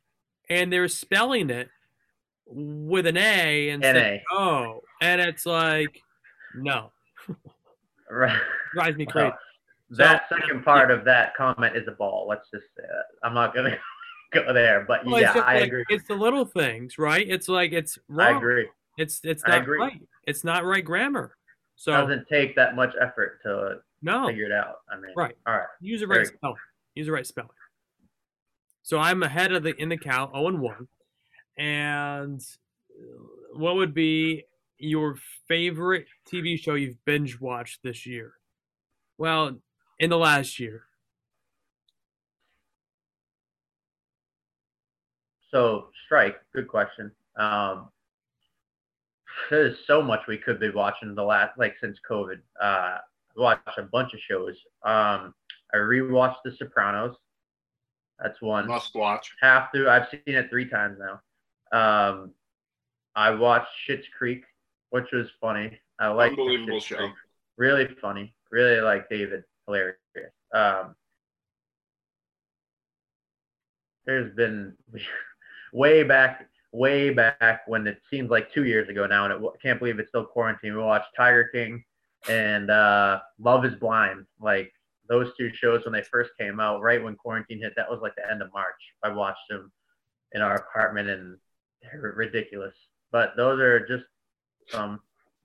and they're spelling it with an A and NA. oh, and it's like no, Right. drives me crazy. Well, that second part of that comment is a ball. Let's just say that. I'm not gonna go there, but Well, yeah, I like- agree. It's the little things, right? It's like it's wrong. I agree. It's it's not right. It's not right grammar. So Doesn't take that much effort to no, figure it out. I mean, Right. All right. use the right spelling. Use the right spelling. So I'm ahead of the in the count, 0 and 1. And what would be your favorite TV show you've binge watched this year? Well, in the last year. So strike. Good question. Um, there's so much we could be watching the last like since COVID. Uh, I watched a bunch of shows. Um, I rewatched The Sopranos. That's one. must watch. have to. I've seen it three times now. Um, I watched Schitt's Creek, which was funny. I like Unbelievable show. Really funny. Really like David. Hilarious. Um, there's been way back, way back when it seems like two years ago now, and I can't believe it's still quarantine. We watched Tiger King and uh, Love Is Blind. Like those two shows when they first came out, right when quarantine hit. That was like the end of March. I watched them in our apartment, and they're ridiculous. But those are just some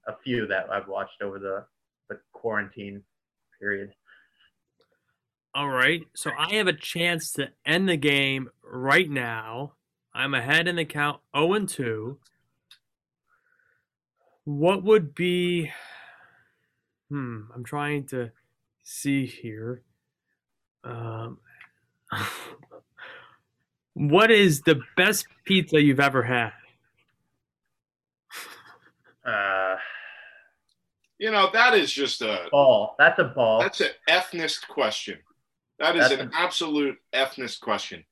a few that I've watched over the the quarantine period. All right. So I have a chance to end the game right now. I'm ahead in the count 0 and 2. What would be hmm, I'm trying to see here. Um [LAUGHS] What is the best pizza you've ever had? Uh, You know, that is just a ball. That's a ball. that's an ethnist question. That is That's an absolute ethnist question.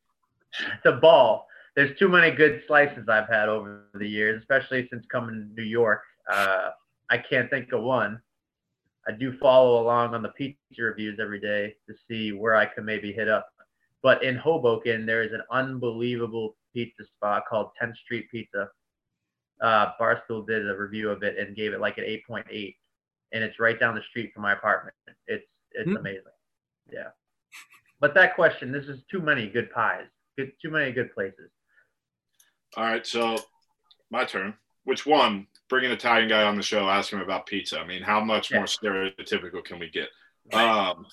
It's a ball. There's too many good slices I've had over the years, especially since coming to New York. Uh, I can't think of one. I do follow along on the pizza reviews every day to see where I can maybe hit up. But in Hoboken, there is an unbelievable pizza spot called 10th Street Pizza. Uh, Barstool did a review of it and gave it like an 8.8, and it's right down the street from my apartment. It's it's Hmm. amazing. Yeah. But that question, this is too many good pies. Good, too many good places. All right, so my turn. Which one? Bring an Italian guy on the show, ask him about pizza. I mean, how much Yeah. more stereotypical can we get? Um,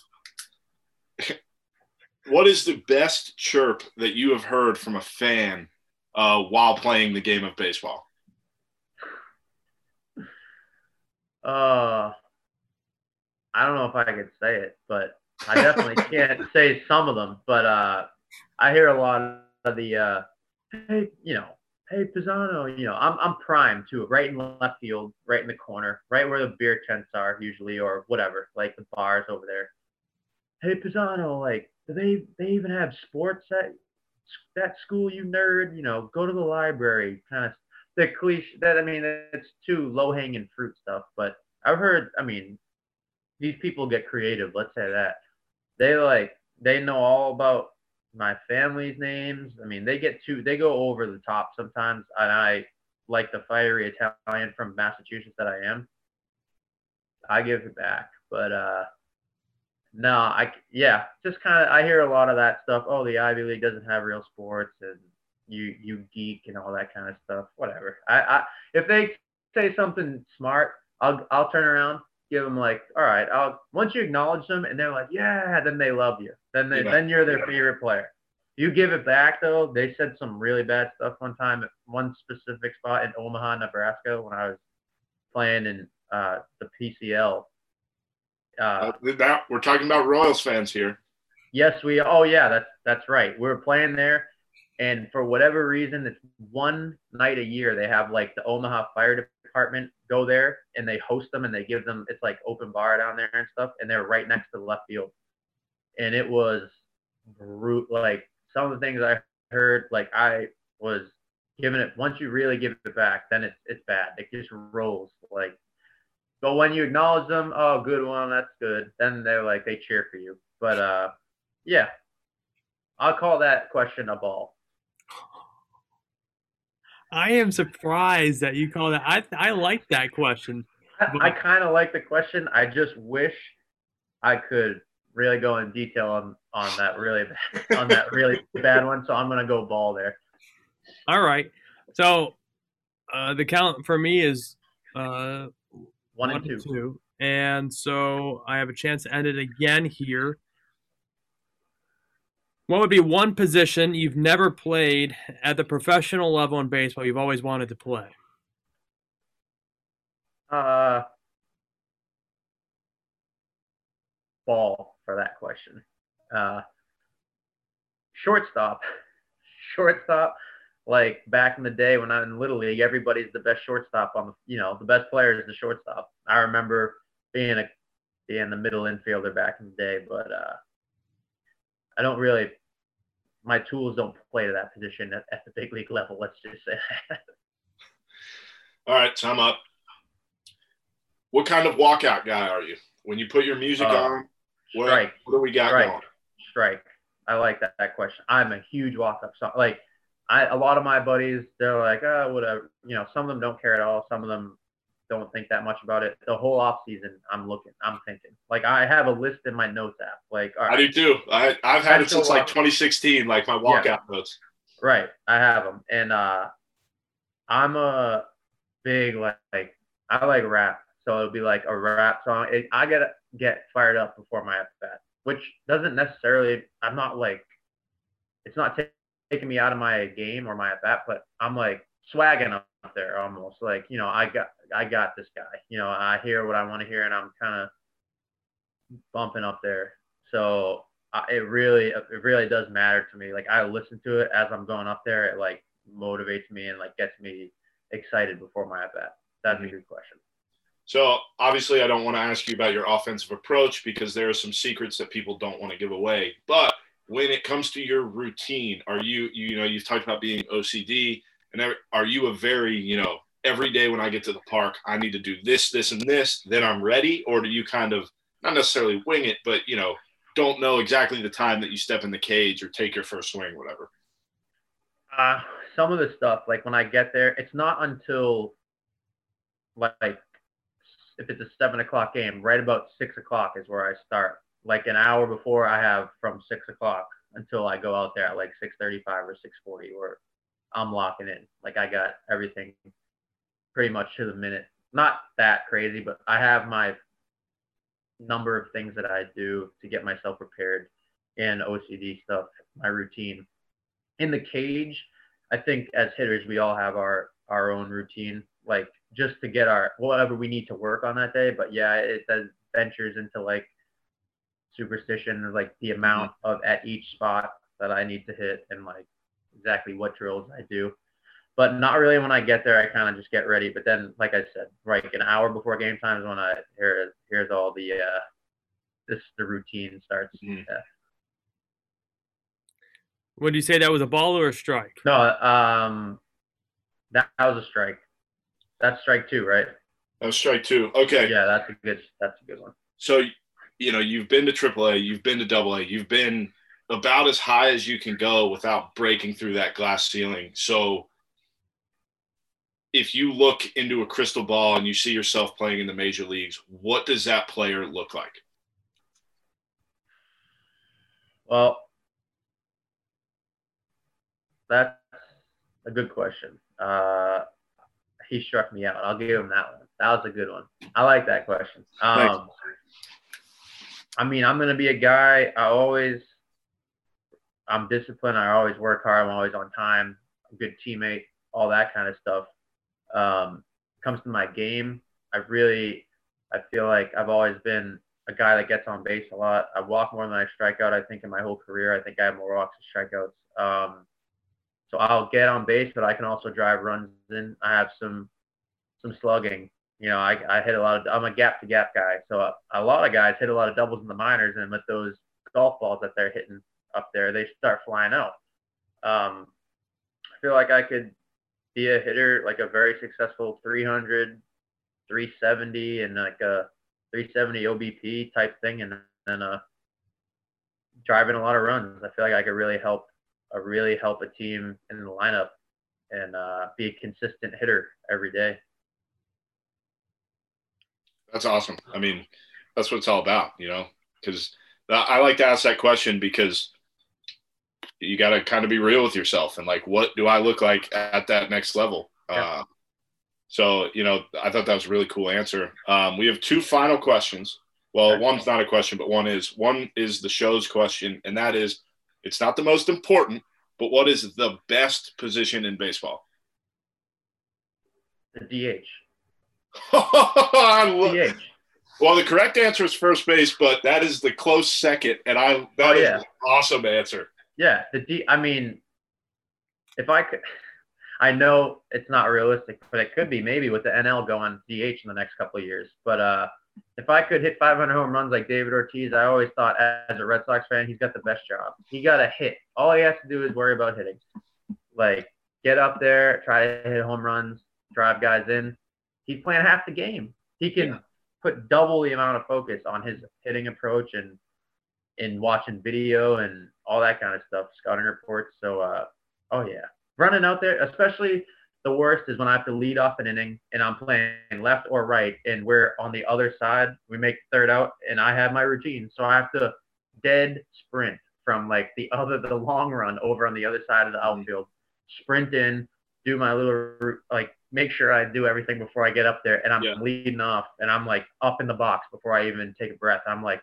[LAUGHS] what is the best chirp that you have heard from a fan uh, while playing the game of baseball? Uh, I don't know if I could say it, but I definitely [LAUGHS] can't say some of them. But uh, I hear a lot of the, uh, hey, you know, hey Pizzano, you know, I'm I'm prime too, right in left field, right in the corner, right where the beer tents are usually, or whatever, like the bars over there. Hey Pizzano, like, do they they even have sports at that school, you nerd? You know, go to the library, kind of the cliche. That I mean, it's too low hanging fruit stuff. But I've heard, I mean, these people get creative. Let's say that they like they know all about my family's names. I mean, they get too they go over the top sometimes, and I like the fiery Italian from Massachusetts that I am. I give it back, but uh, no, I yeah, just kind of I hear a lot of that stuff. Oh, the Ivy League doesn't have real sports, and you you geek and all that kind of stuff. Whatever. I, I if they say something smart, I'll I'll turn around, give them like, all right, I'll once you acknowledge them and they're like, yeah, then they love you. Then they, yeah. then you're their favorite player. You give it back though. They said some really bad stuff one time at one specific spot in Omaha, Nebraska, when I was playing in uh, the PCL. Uh, uh, that we're talking about Royals fans here. Yes, we. Oh yeah, that's that's right. We were playing there, and for whatever reason, it's one night a year they have like the Omaha Fire Department go there and they host them and they give them it's like open bar down there and stuff, and they're right next to the left field and it was brute. Like some of the things I heard, like I was giving it. Once you really give it back, then it's it's bad. It just rolls. Like, but when you acknowledge them, oh, good one, that's good. Then they're like they cheer for you. But uh, yeah, I'll call that question a ball. I am surprised that you call that. I I like that question. I, I kind of like the question. I just wish I could really go in detail on on that really on that really bad one. So I'm gonna go ball there. All right. So uh, the count for me is uh, one, one and two. two. And so I have a chance to end it again here. What would be one position you've never played at the professional level in baseball you've always wanted to play? Uh, ball for that question. Uh, shortstop, [LAUGHS] shortstop. Like back in the day when I'm in Little League, everybody's the best shortstop on the, you know, the best player is the shortstop. I remember being a being the middle infielder back in the day, but uh, I don't really. My tools don't play to that position at, at the big league level. Let's just say that. [LAUGHS] All right, time up. What kind of walkout guy are you? When you put your music uh, on, what, strike. What do we got strike. going? Strike. I like that, that question. I'm a huge walk up song. Like I, a lot of my buddies, they're like, oh, whatever. You know, some of them don't care at all. Some of them don't think that much about it. The whole off season, I'm looking, I'm thinking. Like I have a list in my notes app. Like I do too. I I've had it since like 2016. Like my walkout yeah. notes. Right, I have them, and uh, I'm a big like, like I like rap. So it'll be like a rap song. It, I get get fired up before my at bat, which doesn't necessarily. I'm not like, it's not t- taking me out of my game or my at bat, but I'm like swagging up there almost. Like you know, I got I got this guy. You know, I hear what I want to hear, and I'm kind of bumping up there. So uh, it really it really does matter to me. Like I listen to it as I'm going up there. It like motivates me and like gets me excited before my at bat. That's mm-hmm. a good question. So obviously, I don't want to ask you about your offensive approach because there are some secrets that people don't want to give away. But when it comes to your routine, are you you know you've talked about being OCD, and are you a very you know every day when I get to the park, I need to do this, this, and this, then I'm ready, or do you kind of not necessarily wing it, but you know don't know exactly the time that you step in the cage or take your first swing, whatever? Uh, some of the stuff, like when I get there, it's not until like if it's a seven o'clock game, right about six o'clock is where I start. Like an hour before I have from six o'clock until I go out there at like six thirty-five or six forty, where I'm locking in. Like I got everything pretty much to the minute. Not that crazy, but I have my number of things that I do to get myself prepared and OCD stuff, my routine. In the cage, I think as hitters we all have our our own routine. Like just to get our whatever we need to work on that day. But yeah, it does ventures into like superstition like the amount mm-hmm. of at each spot that I need to hit and like exactly what drills I do. But not really when I get there. I kind of just get ready. But then, like I said, like an hour before game time is when I here here's all the uh this the routine starts. Mhm. Yeah. Would you say that was a ball or a strike? No, um, that, that was a strike. That's strike two, right? That was strike two. Okay. Yeah, that's a good. That's a good one. So, you know, you've been to AAA, you've been to Double A, you've been about as high as you can go without breaking through that glass ceiling. So, if you look into a crystal ball and you see yourself playing in the major leagues, what does that player look like? Well, that's a good question. Uh, he struck me out. I'll give him that one. That was a good one. I like that question. Um, I mean, I'm gonna be a guy. I always, I'm disciplined. I always work hard. I'm always on time. A good teammate. All that kind of stuff. Um, comes to my game. I really, I feel like I've always been a guy that gets on base a lot. I walk more than I strike out. I think in my whole career, I think I have more walks than strikeouts. Um, so I'll get on base, but I can also drive runs in. I have some some slugging. You know, I, I hit a lot of. I'm a gap to gap guy, so a, a lot of guys hit a lot of doubles in the minors, and with those golf balls that they're hitting up there, they start flying out. Um, I feel like I could be a hitter, like a very successful 300, 370, and like a 370 OBP type thing, and then uh, driving a lot of runs. I feel like I could really help, uh, really help a team in the lineup, and uh, be a consistent hitter every day. That's awesome. I mean, that's what it's all about, you know, because I like to ask that question because you got to kind of be real with yourself and like, what do I look like at that next level? Yeah. Uh, so, you know, I thought that was a really cool answer. Um, we have two final questions. Well, Okay. one's not a question, but one is one is the show's question, and that is, it's not the most important, but what is the best position in baseball? The DH. [LAUGHS] DH. Well, the correct answer is first base, but that is the close second, and I that Oh, is an awesome answer. Yeah, the D. I mean, if I could, I know it's not realistic, but it could be maybe with the NL going DH in the next couple of years. But uh, if I could hit 500 home runs like David Ortiz, I always thought as a Red Sox fan, he's got the best job. He got to hit. All he has to do is worry about hitting. Like get up there, try to hit home runs, drive guys in. He's playing half the game. He can Yeah. put double the amount of focus on his hitting approach and in watching video and all that kind of stuff, scouting reports. So, uh, oh yeah, running out there, especially the worst is when I have to lead off an inning and I'm playing left or right, and we're on the other side. We make third out, and I have my routine, so I have to dead sprint from like the other, the long run over on the other side of the outfield, sprint in, do my little like make sure I do everything before I get up there, and I'm Yeah. leading off, and I'm like up in the box before I even take a breath. I'm like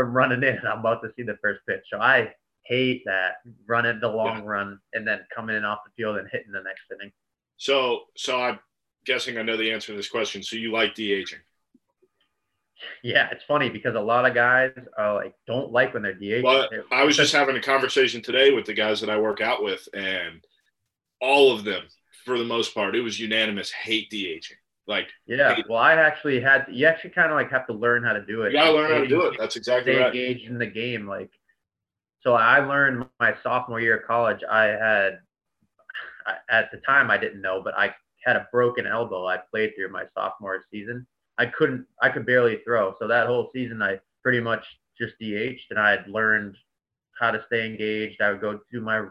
from running in, I'm about to see the first pitch. So I hate that running the long run and then coming in off the field and hitting the next inning. So, so I'm guessing I know the answer to this question. So you like DHing? Yeah, it's funny because a lot of guys are like don't like when they're DH. Well, I was just having a conversation today with the guys that I work out with, and all of them, for the most part, it was unanimous hate DHing. Like yeah. Well, I actually had you actually kind of like have to learn how to do it. you gotta learn how to do it. That's exactly Stay right. engaged in the game, like. So I learned my sophomore year of college. I had, at the time I didn't know, but I had a broken elbow. I played through my sophomore season. I couldn't, I could barely throw. So that whole season, I pretty much just DH'd, and I had learned how to stay engaged. I would go do my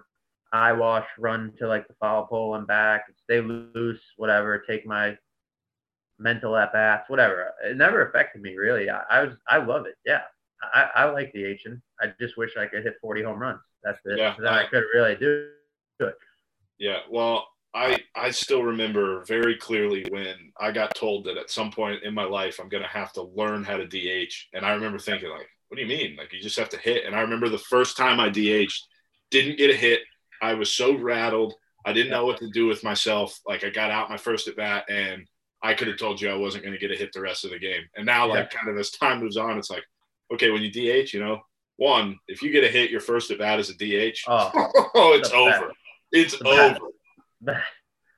eye wash, run to like the foul pole and back, stay loose, whatever. Take my mental at bats, whatever. It never affected me really. I, I was, I love it. Yeah, I, I like DHing. I just wish I could hit 40 home runs. That's it. Yeah, then I I- could really do. It. Yeah. Well, I I still remember very clearly when I got told that at some point in my life I'm gonna have to learn how to DH, and I remember thinking like, what do you mean? Like you just have to hit? And I remember the first time I DH'd, didn't get a hit. I was so rattled. I didn't know what to do with myself. Like I got out my first at bat and I could have told you I wasn't going to get a hit the rest of the game. And now, like, kind of as time moves on, it's like, okay, when you DH, you know, one, if you get a hit your first at bat as a DH, Oh, [LAUGHS] oh, it's over. It's The over.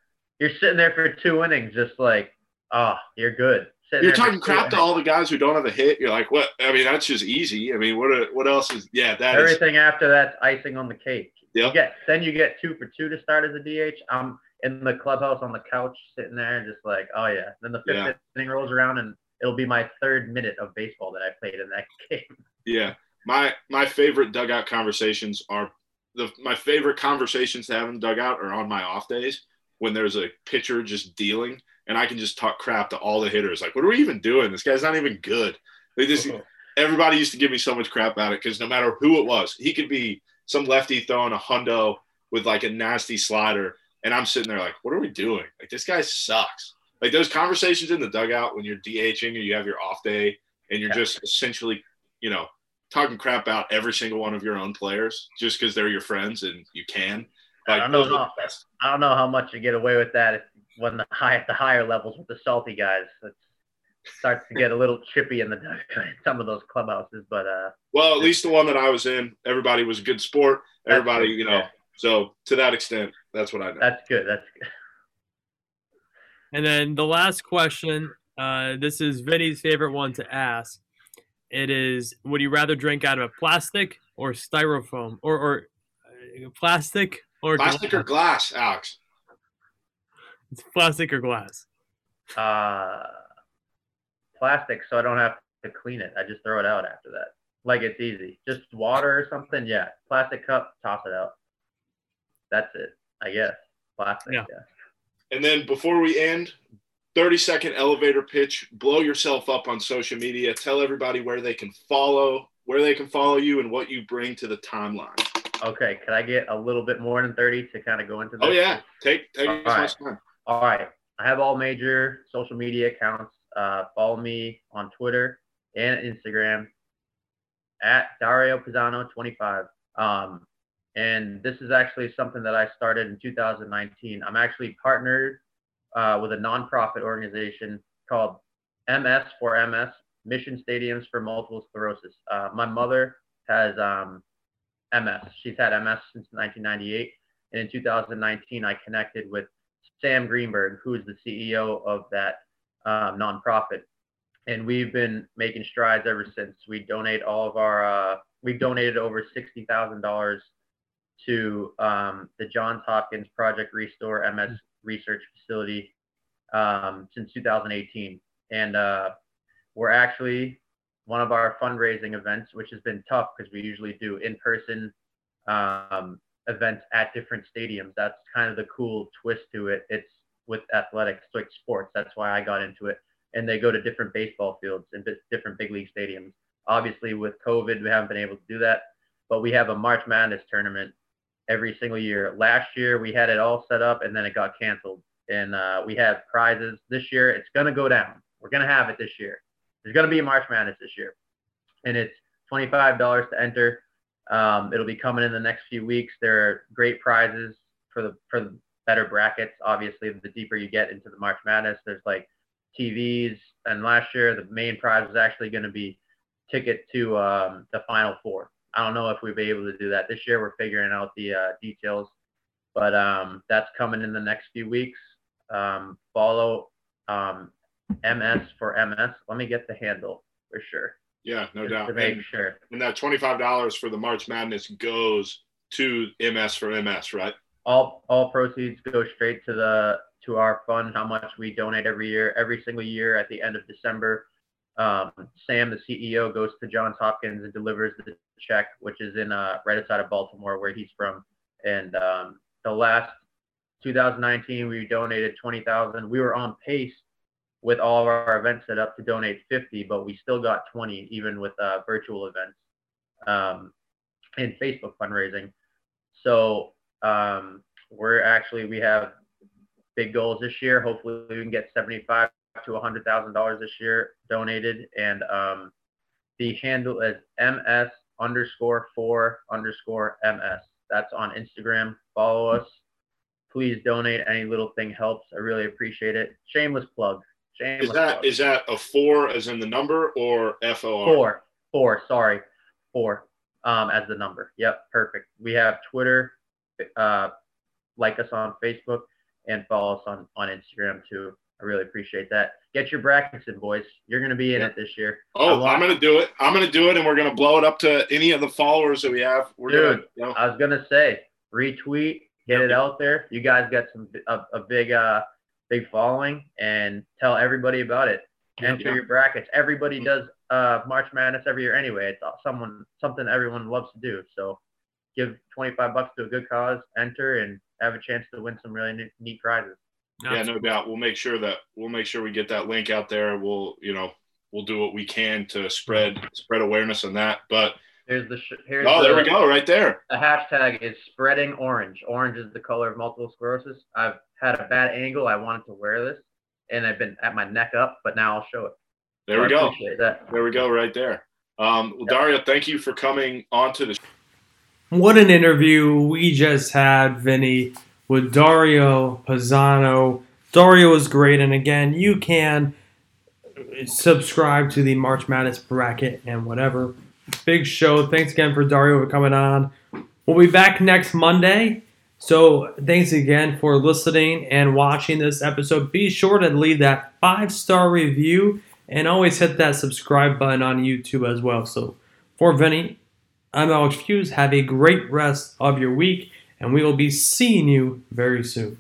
[LAUGHS] you're sitting there for two innings, just like, oh, you're good. Sitting You're talking crap to all the guys who don't have a hit. You're like, what? I mean, that's just easy. I mean, what? Are, what else is? Yeah, that is. Everything after that's icing on the cake. Get then you get two for two to start as a DH. I'm in the clubhouse on the couch sitting there, and just like, oh yeah. Then the fifth Yeah. inning rolls around, and it'll be my third minute of baseball that I played in that [LAUGHS] game. Yeah, my my favorite dugout conversations are the my favorite conversations to have in the dugout are on my off days when there's a pitcher just dealing and I can just talk crap to all the hitters. Like, what are we even doing? This guy's not even good. They just everybody used to give me so much crap about it because no matter who it was, he could be some lefty throwing a hundo with like a nasty slider, and I'm sitting there like, what are we doing? Like, this guy sucks. Like those conversations in the dugout when you're DHing or you have your off day and you're Yeah. just essentially, you know, talking crap about every single one of your own players just because they're your friends and you can. I don't know how-. I don't know how much you get away with that if, when the high at the higher levels with the salty guys. It starts to get a little chippy in the in some of those clubhouses, but uh, Well, at least the one that I was in, everybody was a good sport. Everybody, you know. yeah. So to that extent, that's what I know. that's good. That's good. And then the last question, uh, this is Vinny's favorite one to ask. It is: Would you rather drink out of a plastic or styrofoam, or or uh, plastic or Plastic or glass, Alex? It's plastic or glass? uh, plastic, so I don't have to clean it. I just throw it out after that. Like it's easy. Just water or something. Yeah. Plastic cup, toss it out. That's it. I guess. Plastic. Yeah. Yeah. And then before we end, 30 second elevator pitch. Blow yourself up on social media. Tell everybody where they can follow, where they can follow you, and what you bring to the timeline. Okay. Can I get a little bit more than 30 to kind of go into this? Oh yeah, take take All as much right. time. All right. I have all major social media accounts. Uh, follow me on Twitter and Instagram at Dario Pizzano 25. Um, and this is actually something that I started in 2019. I'm actually partnered uh, with a nonprofit organization called MS for MS, Mission Stadiums for Multiple Sclerosis. Uh, my mother has um, MS. She's had MS since 1998. And in 2019, I connected with Sam Greenberg, who is the CEO of that um, nonprofit. And we've been making strides ever since. We donate all of our, uh, we've donated over $60,000 to um, the Johns Hopkins Project Restore MS Research Facility um, since 2018. And uh, we're actually one of our fundraising events, which has been tough because we usually do in person um, events at different stadiums. That's kind of the cool twist to it. It's with athletics, like sports. That's why I got into it. And they go to different baseball fields and different big league stadiums. Obviously, with COVID, we haven't been able to do that, but we have a March Madness tournament every single year. Last year, we had it all set up and then it got canceled. And uh, we had prizes. This year, it's going to go down. We're going to have it this year. There's going to be a March Madness this year. And it's $25 to enter. Um, it'll be coming in the next few weeks. There are great prizes for the for the better brackets. Obviously, the deeper you get into the March Madness, there's like TVs. And last year, the main prize was actually going to be ticket to um, the Final Four. I don't know if we'll be able to do that this year. We're figuring out the uh, details, but um, that's coming in the next few weeks. Um, follow um, MS for MS. Let me get the handle for sure. Yeah, no just doubt. to make And, sure. and that twenty five dollars for the March Madness goes to MS for MS, right? all all proceeds go straight to the to our fund how much we donate every year every single year at the end of december um, sam the ceo goes to johns hopkins and delivers the check which is in uh, right outside of baltimore where he's from. And um, the last 2019 we donated 20000 we were on pace with all of our events set up to donate 50 but we still got 20 even with uh, virtual events um, and facebook fundraising. So um, we're actually we have big goals this year. Hopefully, we can get seventy-five to hundred thousand dollars this year donated, and um, the handle is ms underscore four underscore ms. That's on Instagram. Follow us. Please donate. Any little thing helps. I really appreciate it. Shameless plug. Shameless Is that plug. is that a four as in the number or F O R? Four. Four. Sorry. Four. Um, as the number. Yep. Perfect. We have Twitter. Uh, like us on Facebook and follow us on on Instagram too. I really appreciate that. Get your brackets in, boys. You're gonna be in Yeah. it this year. Oh, I'm gonna do it. I'm gonna do it, and we're gonna blow it up to any of the followers that we have. We're gonna, Dude. you know, I was gonna say retweet, get it out there. You guys got some a, a big uh big following, and tell everybody about it. Enter Yeah. your brackets. Everybody does uh March Madness every year anyway. It's someone something everyone loves to do. So give 25 bucks to a good cause, enter, and have a chance to win some really neat, neat prizes. yeah, no doubt. We'll make sure that we'll make sure we get that link out there. We'll, you know, we'll do what we can to spread spread awareness on that. But Here's the sh- here's oh, there the, we go, right there. The hashtag is spreading orange. Orange is the color of multiple sclerosis. I've had a bad angle. I wanted to wear this, and I've been at my neck up, but now I'll show it. There So we I go. That. There we go, right there. Um, well, Yeah. Dario, thank you for coming onto the. What an interview we just had, Vinny, with Dario Pizzano. Dario was great, and again, you can subscribe to the March Madness bracket and whatever. Big show. Thanks again for Dario for coming on. We'll be back next Monday. So thanks again for listening and watching this episode. Be sure to leave that five star review and always hit that subscribe button on YouTube as well. So for Vinny, I'm Alex Feuz. Have a great rest of your week, and we will be seeing you very soon.